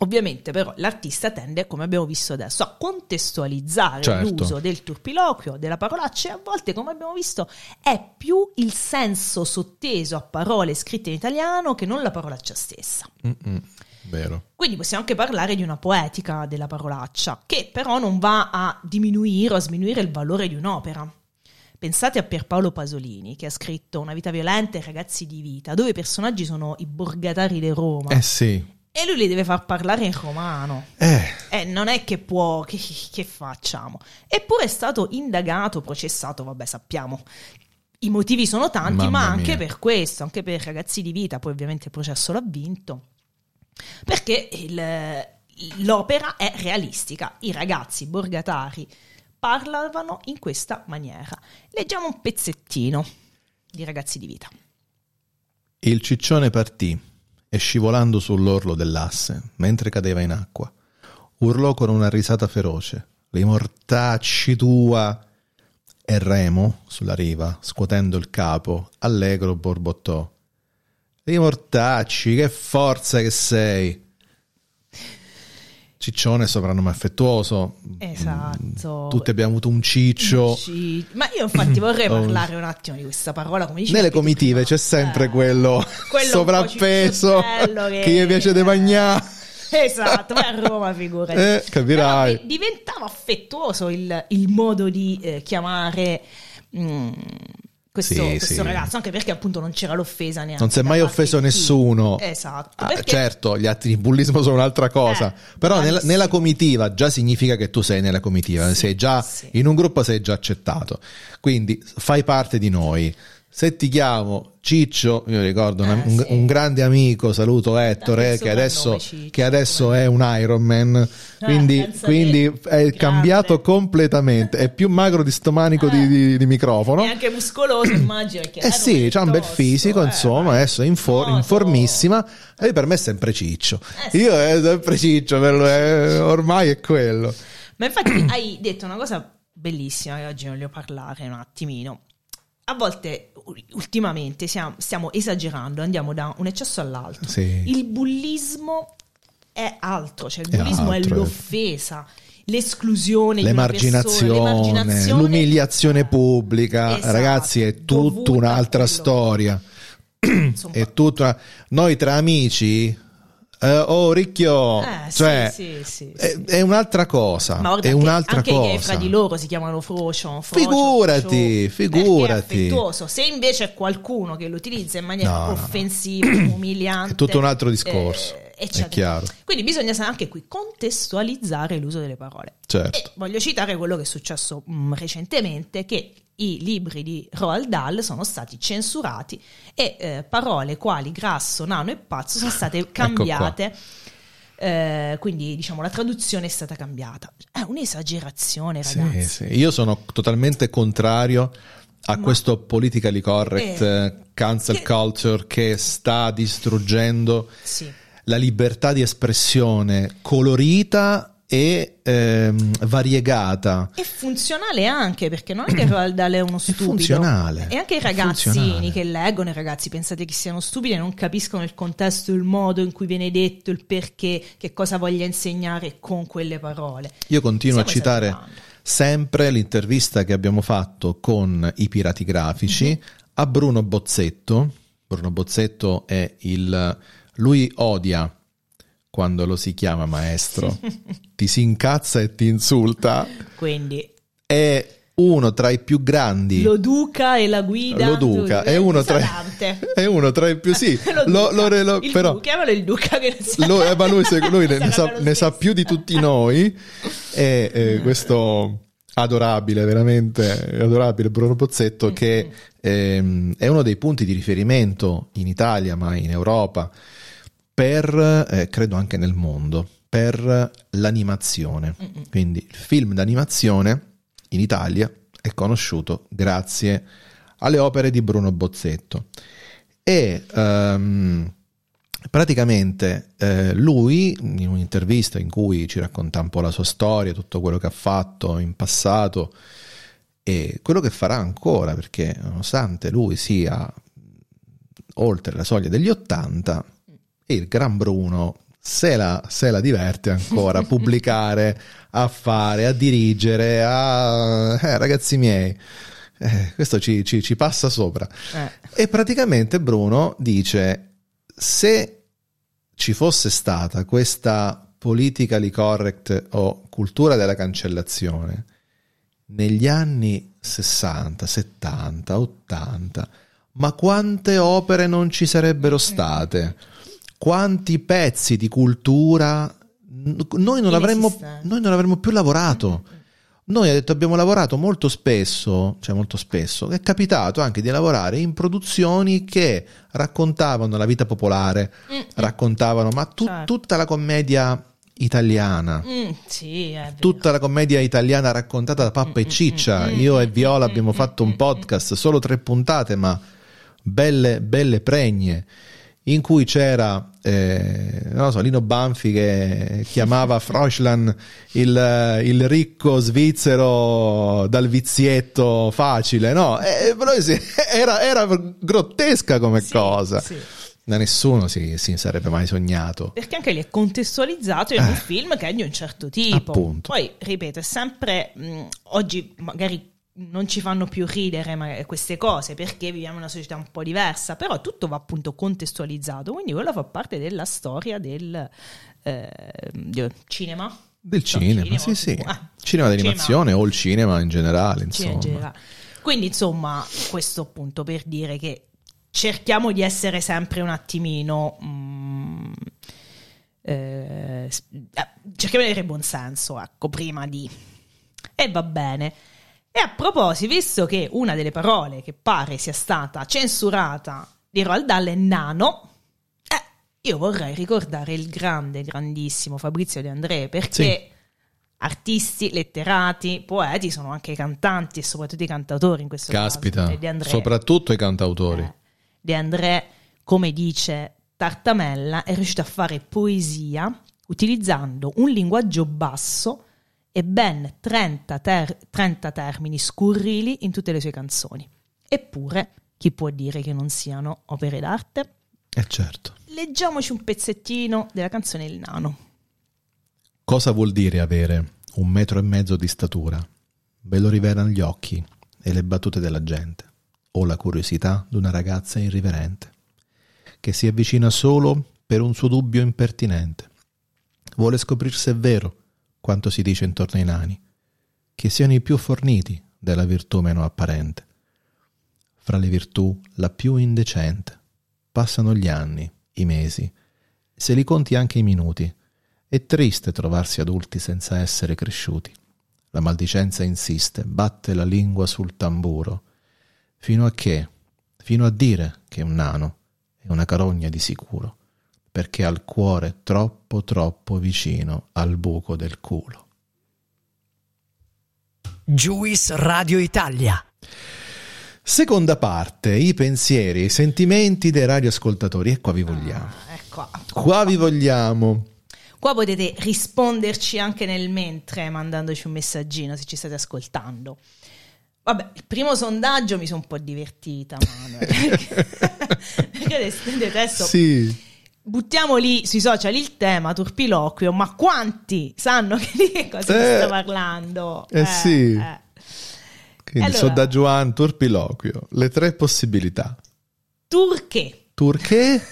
S2: Ovviamente però l'artista tende, come abbiamo visto adesso, a contestualizzare
S1: Certo.
S2: l'uso del turpiloquio, della parolaccia e a volte, come abbiamo visto, è più il senso sotteso a parole scritte in italiano che non la parolaccia stessa.
S1: Mm-mm, Vero.
S2: Quindi possiamo anche parlare di una poetica della parolaccia, che però non va a diminuire o a sminuire il valore di un'opera. Pensate a Pierpaolo Pasolini, che ha scritto Una vita violenta e ragazzi di vita, dove i personaggi sono i borgatari di Roma.
S1: Eh sì.
S2: E lui li deve far parlare in romano.
S1: Eh,
S2: Eh, non è che può, che, che facciamo? Eppure è stato indagato, processato, vabbè sappiamo. I motivi sono tanti,
S1: Mamma
S2: ma anche
S1: mia.
S2: per questo, anche per ragazzi di vita, poi ovviamente il processo l'ha vinto. Perché il- l'opera è realistica, i ragazzi borgatari parlavano in questa maniera. Leggiamo un pezzettino di ragazzi di vita.
S1: il ciccione partì e scivolando sull'orlo dell'asse, mentre cadeva in acqua, urlò con una risata feroce: Li mortacci tua! E Remo, sulla riva, scuotendo il capo, allegro borbottò: Li mortacci, che forza che sei! Ciccione è soprannome affettuoso.
S2: Esatto.
S1: Tutti abbiamo avuto un ciccio.
S2: Sì, Ma io infatti vorrei
S1: Oh.
S2: parlare un attimo di questa parola, come
S1: Nelle comitive
S2: prima.
S1: c'è sempre
S2: Eh,
S1: quello,
S2: quello un
S1: sovrappeso
S2: che-
S1: che gli piace di mangiare.
S2: Esatto, ma a Roma figurati.
S1: Eh, capirai.
S2: Però di- diventava affettuoso il, il modo di eh, chiamare mm, questo,
S1: Sì,
S2: questo
S1: sì.
S2: ragazzo, anche perché appunto non c'era l'offesa neanche.
S1: Non si è mai offeso nessuno.
S2: Esatto.
S1: Ah, certo, gli atti di bullismo sono un'altra cosa.
S2: Eh,
S1: Però nella, nella comitiva già significa che tu sei nella comitiva, sei già in un gruppo sei già accettato. Quindi fai parte di noi. Se ti chiamo Ciccio, io ricordo
S2: Eh,
S1: un,
S2: sì.
S1: un grande amico, saluto Ettore, che adesso,
S2: Ciccio,
S1: che adesso è un Iron Man, quindi,
S2: pensa
S1: quindi
S2: te,
S1: è
S2: grande.
S1: cambiato completamente, è più magro di sto manico di,
S2: Eh.
S1: di- di microfono.
S2: E anche muscoloso, immagino.
S1: Eh sì, c'ha un bel fisico, insomma, adesso è in, for- in formissima e per me è sempre Ciccio.
S2: Eh sì.
S1: Io è sempre Ciccio, eh, ormai è quello.
S2: Ma infatti hai detto una cosa bellissima che oggi voglio parlare un attimino. A volte, ultimamente, siamo- stiamo esagerando, andiamo da un eccesso all'altro.
S1: Sì.
S2: Il bullismo è altro, cioè il
S1: È
S2: bullismo è
S1: altro, eh.
S2: l'offesa, l'esclusione persona,
S1: L'emarginazione,
S2: l'emarginazione
S1: l'umiliazione pubblica,
S2: Esatto,
S1: ragazzi, è tutta un'altra storia.
S2: insomma,
S1: È tutta una- Noi tra amici, eh, oh ricchio,
S2: Eh,
S1: cioè,
S2: sì, sì,
S1: È,
S2: sì.
S1: è un'altra cosa.
S2: Ma guarda
S1: è un'altra
S2: anche
S1: cosa.
S2: fra di loro si chiamano frocio,
S1: Figurati,
S2: frocio,
S1: figurati.
S2: è. Se invece è qualcuno che lo utilizza in maniera
S1: No, no, no.
S2: offensiva, umiliante,
S1: È tutto un altro discorso,
S2: eh,
S1: è chiaro.
S2: Quindi bisogna anche qui contestualizzare l'uso delle parole.
S1: Certo.
S2: E voglio citare quello che è successo mh, recentemente, che i libri di Roald Dahl sono stati censurati e eh, parole quali grasso, nano e pazzo sono
S1: Ecco
S2: state cambiate. Eh, quindi diciamo la traduzione è stata cambiata. È un'esagerazione,
S1: Sì,
S2: ragazzi.
S1: sì. Io sono totalmente contrario a
S2: Ma-
S1: questo politically correct
S2: Eh.
S1: eh, cancel
S2: Che-
S1: culture che sta distruggendo
S2: Sì.
S1: la libertà di espressione colorita e ehm, variegata.
S2: E funzionale anche, perché non è che Roald è uno stupido.
S1: funzionale,
S2: E anche i
S1: è
S2: ragazzini che leggono, i ragazzi, pensate che siano stupidi e non capiscono il contesto, il modo in cui viene detto, il perché, che cosa voglia insegnare con quelle parole.
S1: Io continuo
S2: Stiamo
S1: a citare
S2: esagerando.
S1: sempre l'intervista che abbiamo fatto con i pirati grafici
S2: Mhm.
S1: a Bruno Bozzetto. Bruno Bozzetto è il... lui odia quando lo si chiama maestro, ti si incazza e ti insulta.
S2: Quindi.
S1: È uno tra i più grandi.
S2: lo duca e la guida.
S1: Lo Duca è uno tra, è uno tra i più sì.
S2: Lo
S1: lo- lo- lo-
S2: il
S1: però
S2: Duca, chiamalo il duca che
S1: lo- eh, ma lui, lui ne, ne sa, ne sa più di tutti noi. E eh, questo adorabile veramente adorabile Bruno Pozzetto che ehm, è uno dei punti di riferimento in Italia ma in Europa per eh, credo anche nel mondo per l'animazione. Quindi il film d'animazione in Italia è conosciuto grazie alle opere di Bruno Bozzetto. E ehm, praticamente eh, lui in un'intervista in cui ci racconta un po' la sua storia, tutto quello che ha fatto in passato e quello che farà ancora, perché nonostante lui sia oltre la soglia degli 80, il Gran Bruno se la, se la diverte ancora a pubblicare, a fare, a dirigere, a... Eh, ragazzi miei, eh, questo ci, ci, ci, passa sopra. Eh. E praticamente Bruno dice, se ci fosse stata questa politically correct o cultura della cancellazione negli anni 60, 70, 80, ma quante opere non ci sarebbero state? Quanti pezzi di cultura noi non, avremmo, noi non avremmo più lavorato. Noi ha detto abbiamo lavorato molto spesso, cioè molto spesso, è capitato anche di lavorare in produzioni che raccontavano la vita popolare, mm, raccontavano, ma tu, certo. tutta la commedia italiana.
S2: Mm, sì,
S1: Tutta la commedia italiana raccontata da Pappa mm, e Ciccia. Mm, Io e Viola abbiamo fatto un podcast, solo tre puntate, ma belle, belle pregne in cui c'era eh, so, Lino Banfi che chiamava Froschlan il, il, ricco svizzero dal vizietto facile, no? E, era, era, grottesca come sì, cosa. Sì da nessuno si, si, sarebbe mai sognato.
S2: Perché anche lì è contestualizzato in un eh, film che è di un certo tipo.
S1: Appunto.
S2: Poi, ripeto, è sempre mh, oggi magari non ci fanno più ridere queste cose perché viviamo in una società un po' diversa, però tutto va appunto contestualizzato, quindi quello fa parte della storia del, eh, cinema.
S1: Del cinema, cinema, sì, sì. Ah, cinema d'animazione cinema. o il cinema in generale, insomma. In generale.
S2: Quindi, insomma, questo appunto per dire che cerchiamo di essere sempre un attimino... Mm, eh, cerchiamo di avere buon senso, ecco, prima di... E va bene. E a proposito, visto che una delle parole che pare sia stata censurata di Roald Dahl è nano, eh, io vorrei ricordare il grande, grandissimo Fabrizio De André, perché... Sì artisti, letterati, poeti, sono anche cantanti e soprattutto i cantautori in questo
S1: Caspita, caso. Caspita, soprattutto i cantautori. Eh,
S2: De André, come dice Tartamella, è riuscito a fare poesia utilizzando un linguaggio basso e ben 30, ter- 30 termini scurrili in tutte le sue canzoni. Eppure, chi può dire che non siano opere d'arte?
S1: Eh certo.
S2: Leggiamoci un pezzettino della canzone Il Nano.
S1: Cosa vuol dire avere un metro e mezzo di statura? Ve lo rivelano gli occhi e le battute della gente o la curiosità d'una ragazza irriverente, che si avvicina solo per un suo dubbio impertinente. Vuole scoprir se è vero quanto si dice intorno ai nani, che siano i più forniti della virtù meno apparente. Fra le virtù la più indecente. Passano gli anni, i mesi, se li conti anche i minuti. È triste trovarsi adulti senza essere cresciuti. La maldicenza insiste, batte la lingua sul tamburo, Fino a che? Fino a dire che un nano è una carogna di sicuro, perché ha il cuore troppo troppo vicino al buco del culo.
S3: Juice Radio Italia.
S1: Seconda parte, i pensieri, i sentimenti dei radioascoltatori. E qua vi vogliamo.
S2: Ah, ecco.
S1: Qua vi vogliamo.
S2: Qua potete risponderci anche nel mentre mandandoci un messaggino se ci state ascoltando. Vabbè, il primo sondaggio mi sono un po' divertita, Manuel. perché adesso
S1: sì.
S2: Buttiamo lì sui social il tema turpiloquio, ma quanti sanno che di che cosa eh, sto parlando?
S1: Eh, eh sì. Eh. Quindi allora, sondaggio Juan, turpiloquio, le tre possibilità.
S2: Turché.
S1: Turché?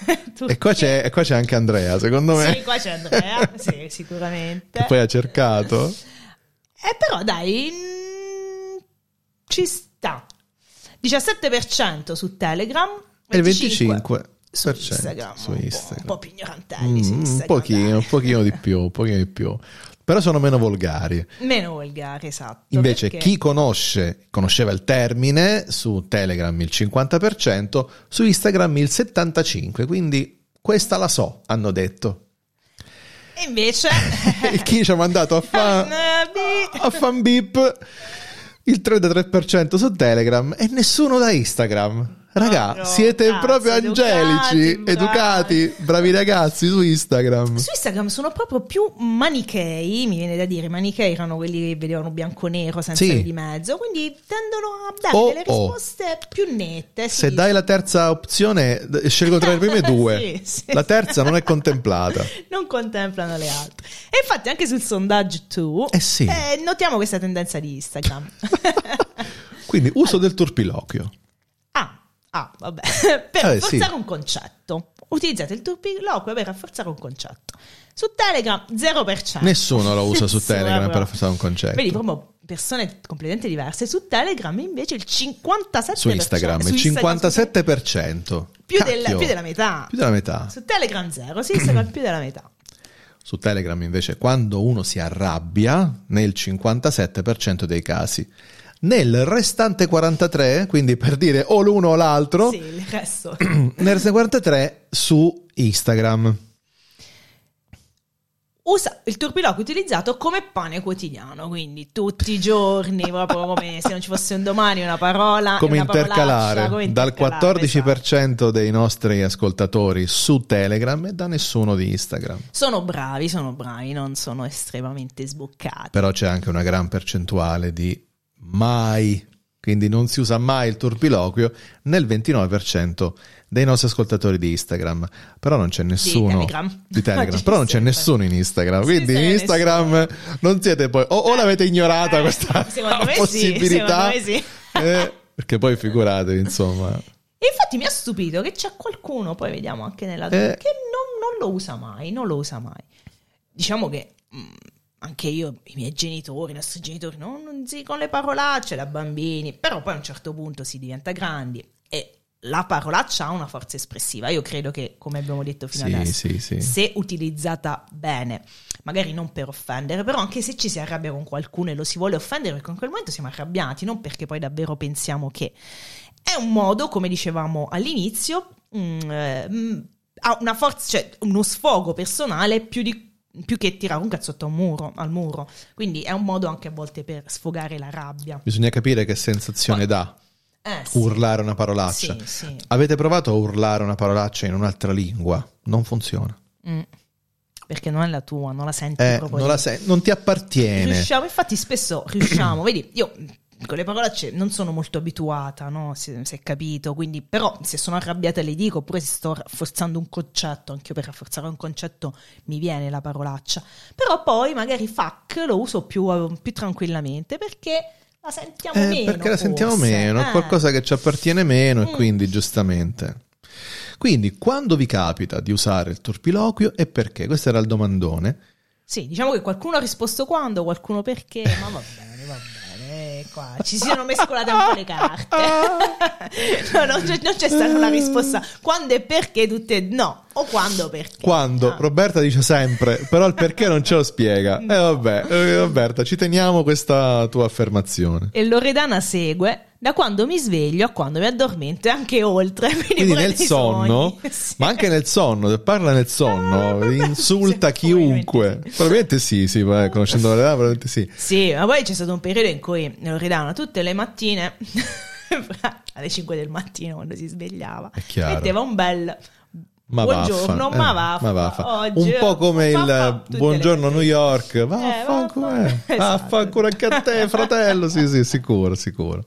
S1: e, qua c'è, e qua c'è anche Andrea, secondo me.
S2: Sì, qua c'è Andrea, sì, sicuramente.
S1: Che poi ha cercato.
S2: Eh, però dai, ci sta. 17% su Telegram
S1: e il 25%
S2: su Instagram,
S1: su Instagram.
S2: Un po', più ignorantelli mm,
S1: un pochino, un pochino di più, un pochino di più. Però sono meno volgari.
S2: Meno volgari, esatto.
S1: Invece perché... chi conosce, conosceva il termine, su Telegram il 50%, su Instagram il 75%, quindi questa la so, hanno detto.
S2: E invece...
S1: chi ci ha mandato a, fa... a fan beep il 33% su Telegram e nessuno da Instagram. Raga,
S2: Proprio,
S1: siete
S2: cazzo,
S1: proprio angelici,
S2: educati,
S1: educati, bravi ragazzi su Instagram.
S2: Su Instagram sono proprio più manichei, mi viene da dire, manichei erano quelli che vedevano bianco-nero senza
S1: Sì.
S2: di mezzo, quindi tendono a dare
S1: Oh,
S2: delle
S1: oh.
S2: risposte più nette. sì.
S1: Se dai la terza opzione, scelgo tra le prime due.
S2: Sì.
S1: La terza non è contemplata.
S2: non contemplano le altre. E infatti anche sul sondaggio tu
S1: Eh sì.
S2: eh, notiamo questa tendenza di Instagram.
S1: Quindi uso del turpiloquio.
S2: Ah, vabbè, per
S1: Eh,
S2: rafforzare
S1: sì.
S2: un concetto. Utilizzate il turpiloquio per rafforzare un concetto. Su Telegram 0%.
S1: Nessuno lo usa su Telegram per rafforzare un concetto.
S2: Vedi proprio persone completamente diverse. Su Telegram invece il 57%.
S1: Su Instagram, il
S2: Instagram,
S1: 57%.
S2: Più, del-
S1: Cacchio.
S2: più della metà.
S1: Più della metà.
S2: Su Telegram 0, su Instagram più della metà.
S1: Su Telegram invece quando uno si arrabbia nel 57% dei casi. Nel restante 43, quindi per dire o l'uno o l'altro,
S2: Sì, il resto.
S1: nel restante 43 su Instagram.
S2: Usa il turpiloquio utilizzato come pane quotidiano, quindi tutti i giorni, proprio come se non ci fosse un domani, una parola.
S1: Come
S2: una
S1: intercalare
S2: come
S1: dal
S2: intercalare,
S1: 14%
S2: esatto.
S1: dei nostri ascoltatori su Telegram e da nessuno di Instagram.
S2: Sono bravi, sono bravi, non sono estremamente sboccati.
S1: Però c'è anche una gran percentuale di mai, quindi non si usa mai il turpiloquio nel 29% dei nostri ascoltatori di Instagram. Però non c'è nessuno
S2: Telegram.
S1: di Telegram, però non c'è
S2: sempre.
S1: nessuno in Instagram,
S2: Sì,
S1: quindi in Instagram non siete poi o, o l'avete ignorata
S2: Eh,
S1: questa
S2: secondo me sì,
S1: possibilità.
S2: secondo me sì.
S1: eh, perché poi figuratevi, insomma.
S2: E infatti mi ha stupito che c'è qualcuno, poi vediamo anche nella
S1: Eh.
S2: che non, non lo usa mai, non lo usa mai. Diciamo che mh, anche io, i miei genitori, i nostri genitori, non, non si con le parolacce da bambini, però poi a un certo punto si diventa grandi e la parolaccia ha una forza espressiva. Io credo che, come abbiamo detto fino
S1: Sì,
S2: adesso,
S1: sì, sì.
S2: se utilizzata bene, magari non per offendere, però anche se ci si arrabbia con qualcuno e lo si vuole offendere, perché in quel momento siamo arrabbiati, non perché poi davvero pensiamo che è un modo, come dicevamo all'inizio, mm, eh, mm, ha una forza, cioè uno sfogo personale più, di- più che tirare un cazzotto a un muro, al muro. Quindi è un modo anche a volte per sfogare la rabbia.
S1: Bisogna capire che sensazione dà
S2: Eh, sì.
S1: urlare una parolaccia.
S2: Sì, sì.
S1: Avete provato a urlare una parolaccia in un'altra lingua? Non funziona.
S2: Mm. Perché non è la tua, non la senti
S1: Eh,
S2: proprio.
S1: non, la sai- non ti appartiene.
S2: Riusciamo, infatti spesso riusciamo, vedi, io con le parolacce non sono molto abituata, no? Si, si è capito, quindi però se sono arrabbiata le dico, oppure se sto rafforzando un concetto, anche io per rafforzare un concetto mi viene la parolaccia, però poi magari fuck lo uso più, eh, più tranquillamente perché la sentiamo
S1: Eh,
S2: meno.
S1: perché la sentiamo
S2: forse.
S1: meno, è
S2: Eh.
S1: qualcosa che ci appartiene meno e
S2: Mm.
S1: quindi giustamente. Quindi quando vi capita di usare il turpiloquio e perché? Questo era il domandone.
S2: Sì, diciamo che qualcuno ha risposto quando, qualcuno perché, ma va bene, va bene, eh, qua ci si sono mescolate un po' le carte. no, non c'è, non c'è stata una risposta quando e perché tutte no, o quando perché.
S1: Quando
S2: Ah.
S1: Roberta dice sempre, però il perché non ce lo spiega. E vabbè, eh, Roberta, ci teniamo questa tua affermazione.
S2: E Loredana segue da quando mi sveglio a quando mi addormento e anche oltre. Quindi,
S1: Quindi nel sonno.
S2: Sì.
S1: ma anche nel sonno, se parla nel sonno,
S2: Ah,
S1: insulta chiunque.
S2: probabilmente
S1: Probabilmente sì, sì, beh, conoscendo la realtà, probabilmente sì.
S2: Sì, ma poi c'è stato un periodo in cui Loredana tutte le mattine, alle 5 del mattino quando si svegliava, metteva un bel
S1: Ma
S2: buongiorno,
S1: vaffa,
S2: ma
S1: eh,
S2: vaffa,
S1: ma vaffa.
S2: oggi,
S1: un po' come il eh, buongiorno New York, vaffanculo,
S2: vaffa.
S1: eh.
S2: Esatto.
S1: vaffanculo anche a te, fratello. Sì, sì, sicuro, sicuro.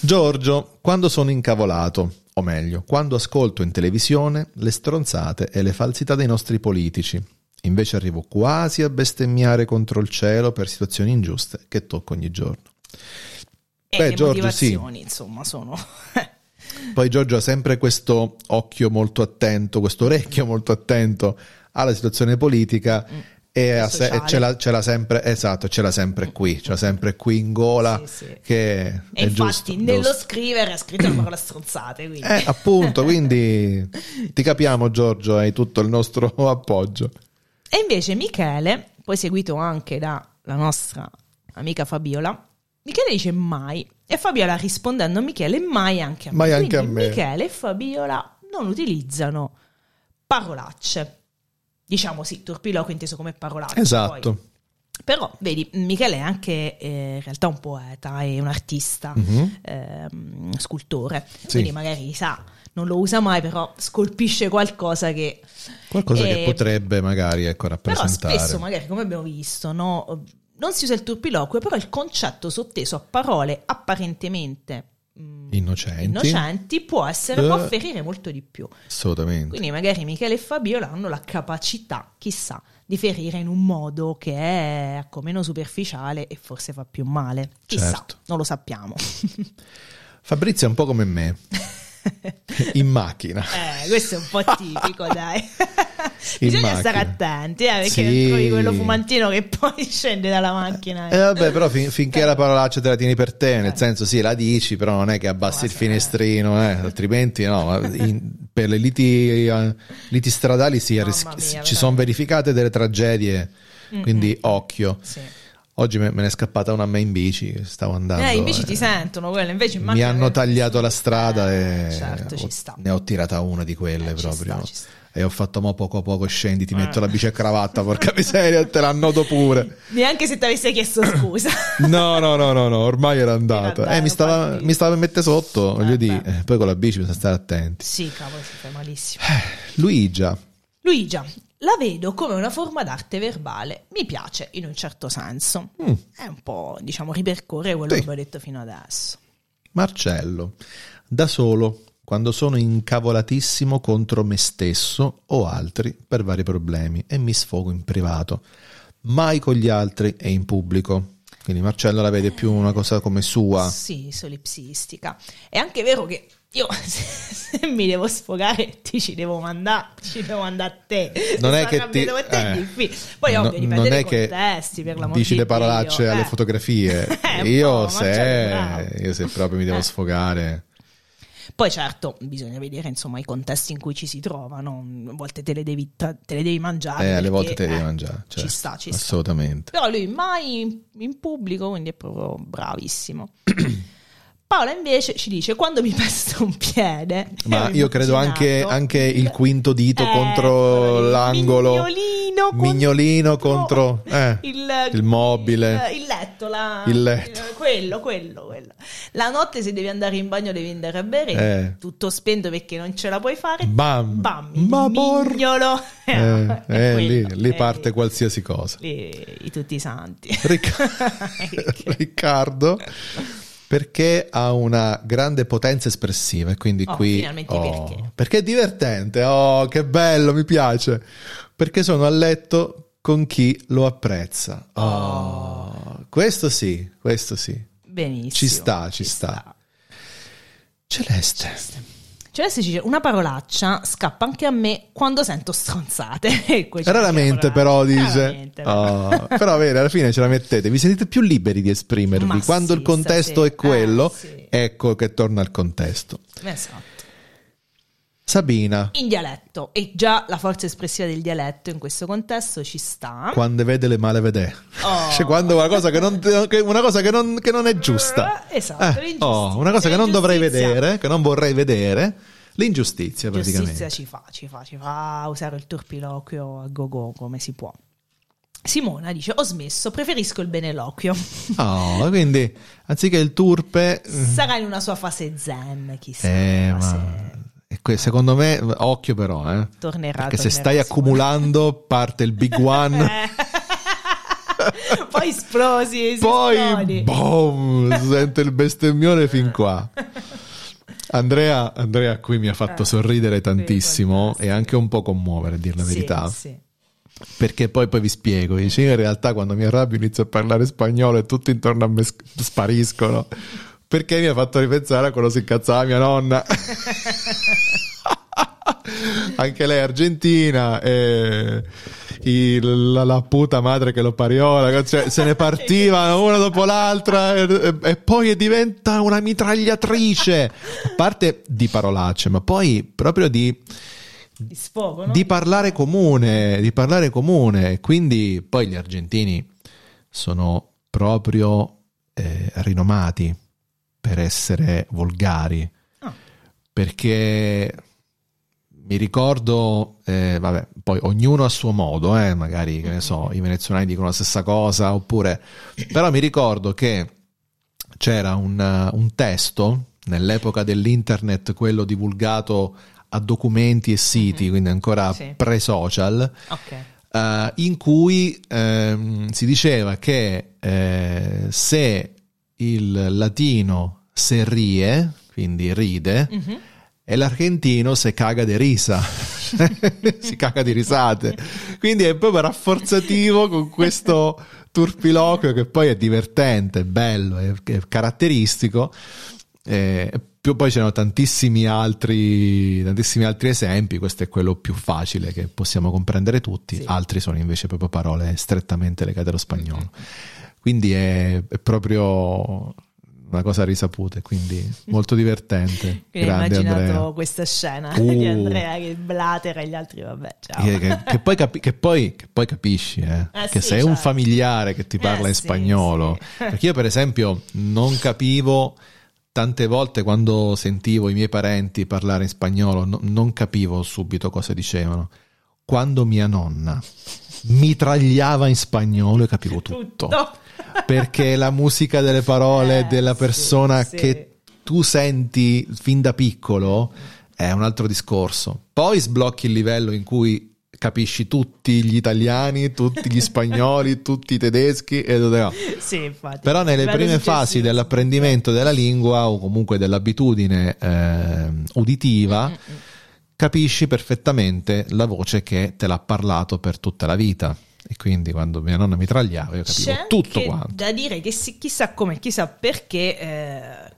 S1: Giorgio, quando sono incavolato, o meglio, quando ascolto in televisione le stronzate e le falsità dei nostri politici, invece arrivo quasi a bestemmiare contro il cielo per situazioni ingiuste che tocco ogni giorno. Beh,
S2: le
S1: Giorgio, sì.
S2: motivazioni, insomma, sono...
S1: Poi Giorgio ha sempre questo occhio molto attento, questo orecchio molto attento alla situazione politica e, ha se- e ce, l'ha, ce l'ha sempre, esatto, ce l'ha sempre qui, ce l'ha sempre qui in gola,
S2: Sì, sì.
S1: che
S2: E
S1: è
S2: infatti
S1: giusto.
S2: nello
S1: giusto.
S2: scrivere ha scritto la parola stronzate, quindi...
S1: Eh, appunto, quindi ti capiamo Giorgio, hai tutto il nostro appoggio.
S2: E invece Michele, poi seguito anche dalla nostra amica Fabiola, Michele dice mai. E Fabiola rispondendo a Michele, mai anche a me.
S1: Mai anche
S2: Quindi
S1: a me.
S2: Michele e Fabiola non utilizzano parolacce. Diciamo sì, turpiloquio inteso come parolacce.
S1: Esatto.
S2: Poi Però, vedi, Michele è anche eh, in realtà un poeta, è un artista,
S1: Mhm.
S2: ehm, scultore,
S1: Sì.
S2: quindi magari sa, non lo usa mai, però scolpisce qualcosa che...
S1: Qualcosa che
S2: Eh,
S1: potrebbe magari ecco,
S2: Però
S1: rappresentare.
S2: spesso, magari, come abbiamo visto, no, non si usa il turpiloquio, però il concetto sotteso a parole apparentemente mm,
S1: Innocenti.
S2: innocenti può, essere,
S1: Eh.
S2: può ferire molto di più.
S1: Assolutamente.
S2: Quindi magari Michele e Fabiola hanno la capacità, chissà, di ferire in un modo che è ecco, meno superficiale e forse fa più male. Chissà,
S1: Certo.
S2: non lo sappiamo.
S1: Fabrizio è un po' come me. In macchina.
S2: Eh, questo è un po' tipico, dai. Bisogna
S1: macchina.
S2: stare attenti, eh, perché
S1: Sì.
S2: trovi quello fumantino che poi scende dalla macchina.
S1: Eh vabbè, però fin- finché la parolaccia te la tieni per te, nel senso sì, la dici, però non è che abbassi
S2: Ma
S1: il
S2: sì,
S1: finestrino, eh, altrimenti no. in- per le liti, eh, liti stradali si
S2: Mamma
S1: ris-
S2: mia,
S1: ci sono verificate delle tragedie, quindi occhio.
S2: Sì.
S1: Oggi me, me ne è scappata una a me in bici, stavo andando.
S2: Eh, invece
S1: eh,
S2: ti sentono quello, invece in
S1: Mi hanno
S2: che-
S1: tagliato la strada
S2: Eh,
S1: e
S2: certo, ci
S1: ho-
S2: sta.
S1: ne ho tirata una di quelle
S2: Eh, ci
S1: proprio.
S2: sta, ci sta.
S1: E ho fatto mo poco a poco scendi, ti metto
S2: Eh.
S1: la bici a cravatta, porca miseria, te l'annodo pure.
S2: Neanche se ti avessi chiesto scusa.
S1: No, no, no, no, no, ormai era andata. Eh, mi stava, mi stava per mettere sotto, voglio
S2: Eh,
S1: dire.
S2: beh.
S1: Eh, poi con la bici bisogna stare attenti.
S2: sì, cavolo, si fa malissimo.
S1: Luigia,
S2: Luigia, la vedo come una forma d'arte verbale. Mi piace in un certo senso.
S1: Mm.
S2: È un po', diciamo, ripercorre quello
S1: Sì.
S2: che abbiamo detto fino adesso.
S1: Marcello, da solo, quando sono incavolatissimo contro me stesso o altri per vari problemi e mi sfogo in privato, mai con gli altri e in pubblico. Quindi Marcello la vede più una cosa come sua.
S2: Sì, solipsistica. È anche vero che io se, se mi devo sfogare ti ci devo mandare, ci devo mandare a te.
S1: Non è che ti-
S2: te
S1: eh.
S2: Poi
S1: No-
S2: ovvio, dipende
S1: non
S2: dai
S1: è che
S2: contesti, per l'amor
S1: dici
S2: di
S1: le parolacce
S2: Dio.
S1: alle
S2: Eh.
S1: fotografie.
S2: Eh,
S1: io, se, io se proprio mi devo
S2: Eh.
S1: sfogare.
S2: Poi certo, bisogna vedere insomma i contesti in cui ci si trova, no? A volte te le devi, te le devi mangiare.
S1: Eh, alle volte te le devi
S2: eh,
S1: mangiare. certo,
S2: ci sta, ci sta.
S1: Assolutamente.
S2: Però lui mai in, in pubblico, quindi è proprio bravissimo. Paola invece ci dice quando mi pesta un piede.
S1: Ma io credo anche, anche il quinto dito
S2: Eh,
S1: contro
S2: lì,
S1: l'angolo.
S2: Mignolino contro,
S1: Mignolino contro eh,
S2: il,
S1: il mobile.
S2: Il, il letto, la-
S1: Il letto.
S2: quello, quello, quello. La notte se devi andare in bagno devi andare a bere,
S1: Eh.
S2: tutto spento perché non ce la puoi fare.
S1: Bam.
S2: Bam,
S1: Ma
S2: mignolo.
S1: Eh, eh, lì,
S2: quello,
S1: lì
S2: eh,
S1: parte qualsiasi cosa.
S2: lì, i tutti i santi.
S1: Ric- Riccardo, perché ha una grande potenza espressiva e quindi
S2: Oh,
S1: qui...
S2: finalmente
S1: oh,
S2: perché.
S1: è divertente, oh che bello, mi piace. Perché sono a letto con chi lo apprezza. Oh, Questo sì, questo sì.
S2: Benissimo.
S1: Ci sta, ci sta. Celeste.
S2: Celeste ci dice una parolaccia scappa anche a me quando sento stronzate.
S1: Raramente però dice,
S2: Raramente, però.
S1: Oh, però vedi, alla fine ce la mettete, vi sentite più liberi di esprimervi.
S2: Ma
S1: Quando
S2: sì,
S1: il contesto
S2: sta
S1: è quello,
S2: Eh, sì.
S1: ecco che torna al contesto.
S2: Esatto.
S1: Sabina,
S2: In dialetto. E già la forza espressiva del dialetto in questo contesto ci sta.
S1: quando vede le male vede.
S2: Oh.
S1: Cioè quando una cosa che non, che- una cosa che non, che non è giusta.
S2: Eh, esatto,
S1: Eh,
S2: l'ingiustizia.
S1: oh, una cosa che non dovrei
S2: L'ingiustizia.
S1: vedere, che non vorrei vedere. L'ingiustizia praticamente.
S2: Giustizia ci fa, ci fa, ci fa usare il turpiloquio a go-go come si può. Simona dice: Ho smesso, preferisco il beneloquio.
S1: Oh, quindi anziché il turpe...
S2: Sarà in una sua fase zen, chissà.
S1: Eh, ma...
S2: se
S1: e secondo me, occhio però, eh.
S2: tornerà.
S1: Perché se
S2: tornerà
S1: stai
S2: Simona.
S1: accumulando, parte il big one.
S2: Poi esplosi, si
S1: Poi,
S2: esplodi.
S1: boom, sente il bestemmione fin qua. Andrea, Andrea qui mi ha fatto
S2: Eh,
S1: sorridere tantissimo e anche un po' commuovere, a dire la
S2: Sì,
S1: verità.
S2: sì.
S1: Perché poi, poi vi spiego, dice, in realtà quando mi arrabbio inizio a parlare spagnolo e tutti intorno a me sc- spariscono. Perché mi ha fatto ripensare a quando si incazzava mia nonna. Anche lei argentina e il- la, la puta madre che lo pariola, cioè, se ne partivano una dopo l'altra e, e- e poi diventa una mitragliatrice. A parte di parolacce, ma poi proprio di
S2: Di sfogo, no?
S1: di parlare comune, di parlare comune. Quindi poi gli argentini sono proprio eh, rinomati per essere volgari,
S2: Ah.
S1: perché mi ricordo, eh, vabbè, poi ognuno a suo modo, eh, magari, che ne so, i venezuelani dicono la stessa cosa, oppure... Però mi ricordo che c'era un, un testo nell'epoca dell'internet, quello divulgato a documenti e siti, mm-hmm. quindi ancora sì. pre-social, okay. uh, in cui uh, si diceva che uh, se il latino se rie, quindi ride, mm-hmm e l'argentino se caga di risa, si caga di risate. Quindi è proprio rafforzativo con questo turpiloquio che poi è divertente, è bello, è, è caratteristico. E poi c'erano tantissimi altri, tantissimi altri esempi, questo è quello più facile che possiamo comprendere tutti, sì. altri sono invece proprio parole strettamente legate allo spagnolo. Quindi è, è proprio una cosa risaputa, quindi molto divertente.
S2: Quindi Grande immaginato Andrea. questa scena uh. di Andrea che blatera e gli altri, vabbè, ciao.
S1: Che, che, che, poi, capi- che poi, poi, capisci, eh? Eh che sì, sei certo. un familiare che ti parla eh in sì, spagnolo. Sì. Perché io, per esempio, non capivo tante volte quando sentivo i miei parenti parlare in spagnolo, no, non capivo subito cosa dicevano. Quando mia nonna mitragliava in spagnolo e capivo tutto. tutto perché la musica delle parole eh, della persona sì, che sì. tu senti fin da piccolo è un altro discorso. Poi sblocchi il livello in cui capisci tutti gli italiani, tutti gli spagnoli, tutti i tedeschi e no.
S2: sì, infatti.
S1: Però nelle prime fasi dell'apprendimento della lingua o comunque dell'abitudine eh, uditiva Mm-mm. capisci perfettamente la voce che te l'ha parlato per tutta la vita. E quindi quando mia nonna mi tragliava io capivo C'è tutto quanto.
S2: Da dire che si, chissà come, chissà perché, eh,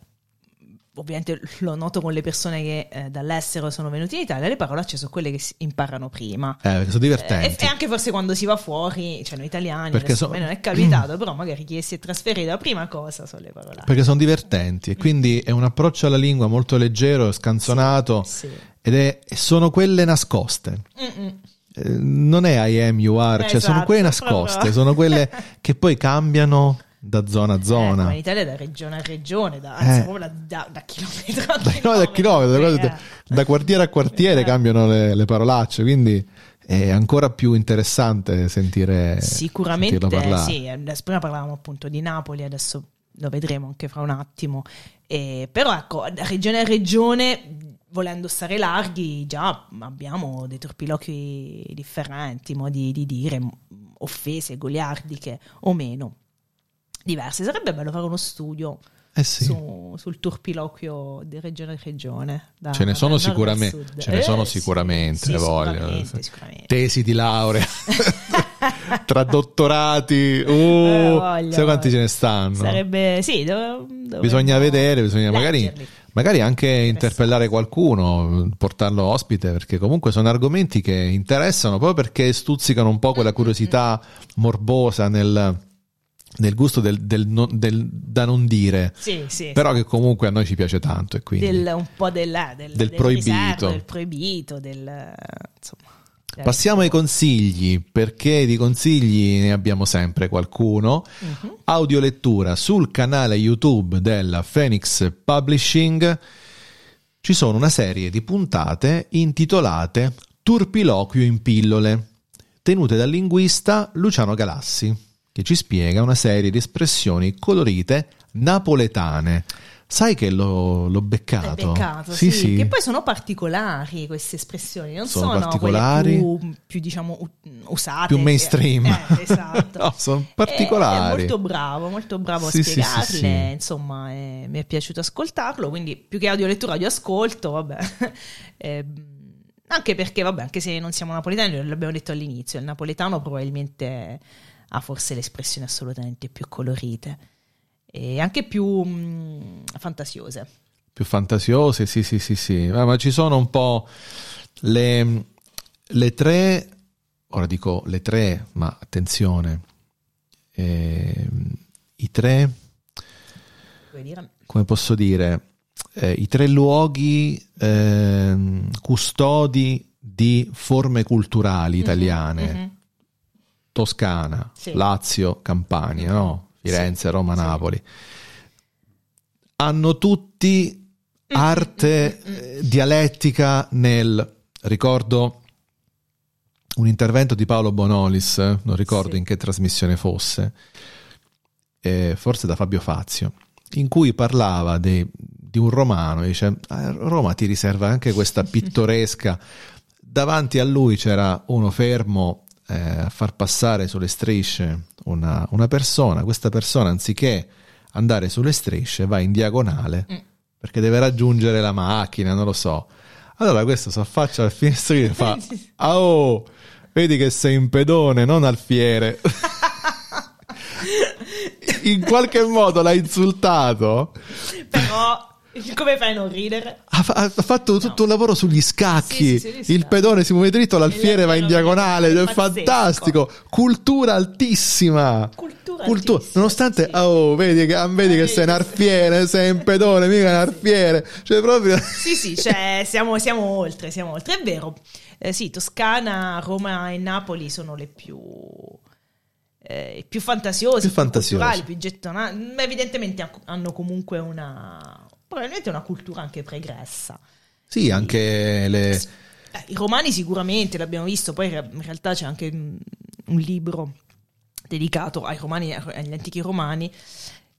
S2: ovviamente lo noto con le persone che eh, dall'estero sono venute in Italia, le parolacce sono quelle che si imparano prima.
S1: Eh, sono divertenti.
S2: Eh, e, anche forse quando si va fuori, cioè noi italiani, perché so- a me non è capitato, però magari chi si è trasferito la prima cosa sono le parolacce.
S1: Perché sono divertenti e quindi è un approccio alla lingua molto leggero, scanzonato sì, sì. ed è, sono quelle nascoste. Mm-mm non è I am, you are, esatto, cioè sono quelle esatto, nascoste, proprio. sono quelle che poi cambiano da zona a zona.
S2: Eh, in Italia da regione a regione, da, anzi, eh. da, da, da, chilometro a
S1: chilometro. No, da, chilometro eh. da, quartiere a quartiere esatto. cambiano le, le, parolacce, quindi è ancora più interessante sentire
S2: Sicuramente sì, adesso prima parlavamo appunto di Napoli, adesso lo vedremo anche fra un attimo. Eh, però ecco, da regione a regione volendo stare larghi, già abbiamo dei torpiloqui differenti, modi di dire, offese, goliardiche o meno, diverse. Sarebbe bello fare uno studio
S1: eh sì.
S2: su, sul turpiloquio di regione a regione.
S1: Da, ce ne sono sicuramente, ce ne sono eh, sicuramente, sì, sicuramente, sicuramente, Tesi di laurea. Tra dottorati, uh, eh, sai quanti ce ne stanno?
S2: Sarebbe, sì, dove
S1: bisogna vedere, bisogna leggerli. magari magari anche interpellare qualcuno, portarlo ospite, perché comunque sono argomenti che interessano proprio perché stuzzicano un po' quella curiosità morbosa nel, nel gusto del, del, del, da non dire,
S2: sì, sì,
S1: però sì. che comunque a noi ci piace tanto e quindi
S2: del, un po' del, del,
S1: del proibito,
S2: riservo, del proibito, del insomma
S1: Passiamo ai consigli, perché di consigli ne abbiamo sempre qualcuno. Uh-huh. Audiolettura sul canale YouTube della Phoenix Publishing. Ci sono una serie di puntate intitolate Turpiloquio in pillole, tenute dal linguista Luciano Galassi, che ci spiega una serie di espressioni colorite napoletane Sai che l'ho, l'ho beccato?
S2: beccato sì, sì. sì, Che poi sono particolari queste espressioni, non sono, sono particolari, più, più, diciamo usate.
S1: Più mainstream.
S2: Eh, esatto.
S1: no, sono particolari.
S2: È, è, molto bravo, molto bravo sì, a spiegarle, insomma, è, mi è piaciuto ascoltarlo, quindi più che audio lettura, audio ascolto, vabbè. eh, anche perché, vabbè, anche se non siamo napoletani, l'abbiamo detto all'inizio, il napoletano probabilmente ha forse le espressioni assolutamente più colorite e anche più mh, mm, fantasiose.
S1: Più fantasiose, sì, sì, sì, sì. Ma, ma ci sono un po' le, le, tre, ora dico le tre, ma attenzione, eh, i tre, come posso dire, eh, i tre luoghi eh, custodi di forme culturali mhm, italiane, mm-hmm. Toscana, sì. Lazio, Campania, no? Firenze, Roma, sì. Napoli. Hanno tutti arte eh, dialettica nel ricordo un intervento di Paolo Bonolis, eh, non ricordo
S2: Sì.
S1: in che trasmissione fosse, eh, forse da Fabio Fazio, in cui parlava de- di un romano, dice "Ah, Roma ti riserva anche questa pittoresca, davanti a lui c'era uno fermo eh, a far passare sulle strisce una, una persona, questa persona anziché andare sulle strisce va in diagonale
S2: Mm.
S1: perché deve raggiungere la macchina, non lo so. Allora questo si affaccia al finestrino e fa "Ah, oh, vedi che sei un pedone, non alfiere. in qualche modo l'ha insultato.
S2: Però, come fai a non ridere?
S1: Ha, fa- ha fatto tutto un lavoro sugli scacchi.
S2: Sì, sì, sugli
S1: Il pedone si muove dritto, l'alfiere va in diagonale. È fantastico. Cultura altissima.
S2: Cultura
S1: Cultura-
S2: altissima,
S1: nonostante,
S2: sì.
S1: oh, vedi che, vedi che sei un alfiere, sei un pedone, mica un alfiere. Cioè, proprio.
S2: Sì, sì, cioè, siamo, siamo oltre, siamo oltre. È vero. Eh, sì, Toscana, Roma e Napoli sono le più, eh, più fantasiose,
S1: Più fantasiose.
S2: culturali, più gettonate. Ma Evidentemente ha- hanno comunque una... probabilmente una cultura anche pregressa.
S1: Sì, anche le.
S2: Eh, I romani sicuramente l'abbiamo visto, poi in realtà c'è anche un libro dedicato ai romani, agli antichi romani.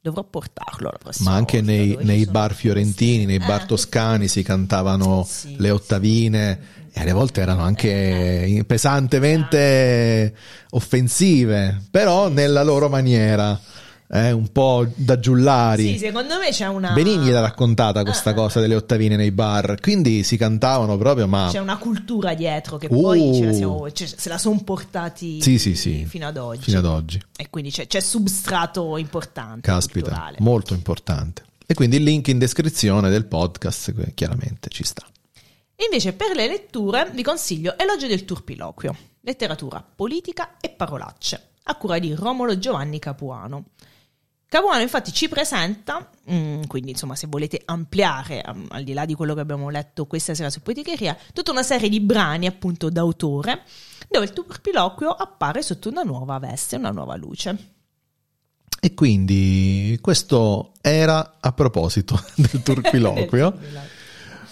S2: Dovrò portarlo la prossima
S1: Ma anche
S2: volta,
S1: nei, nei bar fiorentini, nei
S2: queste-
S1: bar
S2: Eh.
S1: toscani si cantavano
S2: Sì.
S1: le ottavine e alle volte erano anche pesantemente offensive, però nella loro maniera, eh, un po' da giullari.
S2: Sì, secondo me c'è una...
S1: Benigni l'ha raccontata questa
S2: Ah.
S1: cosa delle ottavine nei bar, quindi si cantavano proprio, ma
S2: C'è una cultura dietro che
S1: Uh.
S2: poi ce la siamo- se la sono portati
S1: Sì, sì, sì.
S2: fino ad oggi.
S1: fino ad oggi.
S2: E quindi c'è, c'è substrato importante.
S1: Caspita,
S2: culturale.
S1: molto importante. E quindi il link in descrizione del podcast, que- chiaramente ci sta.
S2: Invece per le letture vi consiglio Elogio del Turpiloquio, letteratura politica e parolacce, a cura di Romolo Giovanni Capuano. Capuano infatti ci presenta, mm, quindi insomma se volete ampliare, am- al di là di quello che abbiamo letto questa sera su Poeticheria, tutta una serie di brani appunto d'autore, dove il turpiloquio appare sotto una nuova veste, una nuova luce.
S1: E quindi questo era a proposito del turpiloquio.
S2: Del turpiloquio.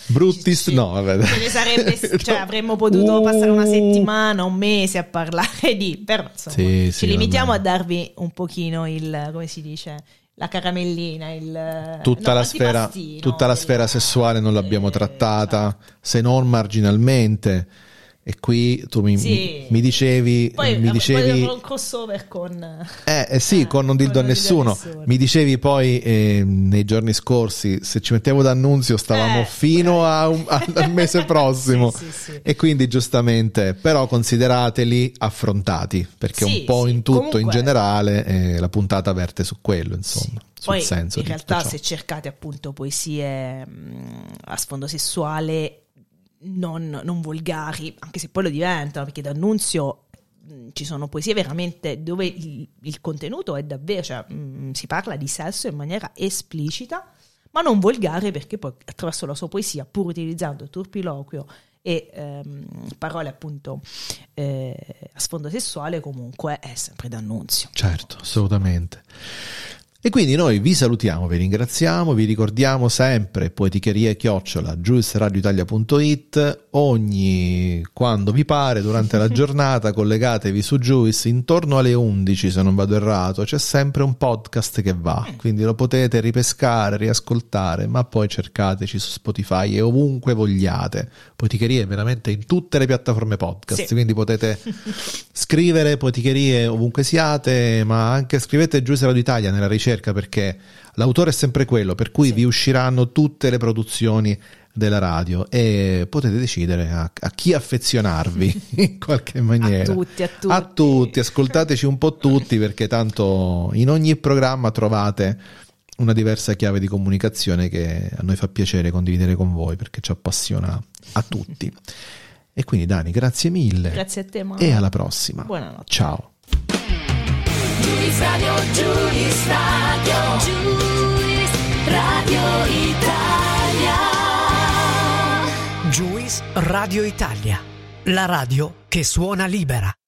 S1: Bruttis,
S2: Ci-
S1: no, vabbè.
S2: Sarebbe, cioè avremmo potuto
S1: Uh.
S2: passare una settimana, un mese a parlare di, però insomma,
S1: Sì, sì,
S2: ci limitiamo
S1: vabbè.
S2: a darvi un pochino il, come si dice, la caramellina, il...
S1: Tutta,
S2: no,
S1: la sfera, tutta la sfera sessuale non l'abbiamo
S2: eh,
S1: trattata, se non marginalmente. E qui tu mi,
S2: Sì.
S1: mi- mi dicevi,
S2: Poi,
S1: mi
S2: poi
S1: dicevi
S2: un crossover con...
S1: Eh, eh sì,
S2: Eh,
S1: con non dildo a
S2: a
S1: nessuno.
S2: nessuno.
S1: Mi dicevi poi eh, nei giorni scorsi, se ci mettevo d'annunzio stavamo
S2: Eh,
S1: fino a un- al mese prossimo.
S2: Sì, sì.
S1: E quindi giustamente, però considerateli affrontati, perché un po' in tutto,
S2: comunque-
S1: in generale, eh, la puntata verte su quello, insomma, sul
S2: Poi
S1: senso
S2: in realtà se cercate appunto poesie mh, a sfondo sessuale non, non volgari, anche se poi lo diventano, perché d'annunzio mh, ci sono poesie veramente dove il, il contenuto è davvero, cioè mh, si parla di sesso in maniera esplicita, ma non volgare perché poi attraverso la sua poesia, pur utilizzando turpiloquio e ehm, parole appunto eh, a sfondo sessuale, comunque è sempre d'annunzio.
S1: Certo, assolutamente. E quindi noi vi salutiamo, vi ringraziamo, vi ricordiamo sempre poeticheria chiocciola giusradioitalia.it ogni quando vi pare durante la giornata collegatevi su Juice intorno alle 11 se non vado errato c'è sempre un podcast che va quindi lo potete ripescare riascoltare ma poi cercateci su Spotify e ovunque vogliate poeticheria è veramente in tutte le piattaforme podcast
S2: Sì.
S1: quindi potete scrivere poeticherie ovunque siate, ma anche scrivete Giuseppe Radio Italia nella ricerca perché l'autore è sempre quello, per cui
S2: Sì.
S1: vi usciranno tutte le produzioni della radio e potete decidere a, a chi affezionarvi in qualche maniera.
S2: A tutti, a tutti.
S1: A tutti, ascoltateci un po' tutti perché tanto in ogni programma trovate una diversa chiave di comunicazione che a noi fa piacere condividere con voi perché ci appassiona a tutti. E quindi Dani, grazie mille.
S2: Grazie a te, Mauro.
S1: E alla prossima.
S2: Buonanotte.
S1: Ciao.
S4: Giulis Radio, Giulis Radio, Giulis Radio Italia.
S3: Juice Radio Italia, la radio che suona libera.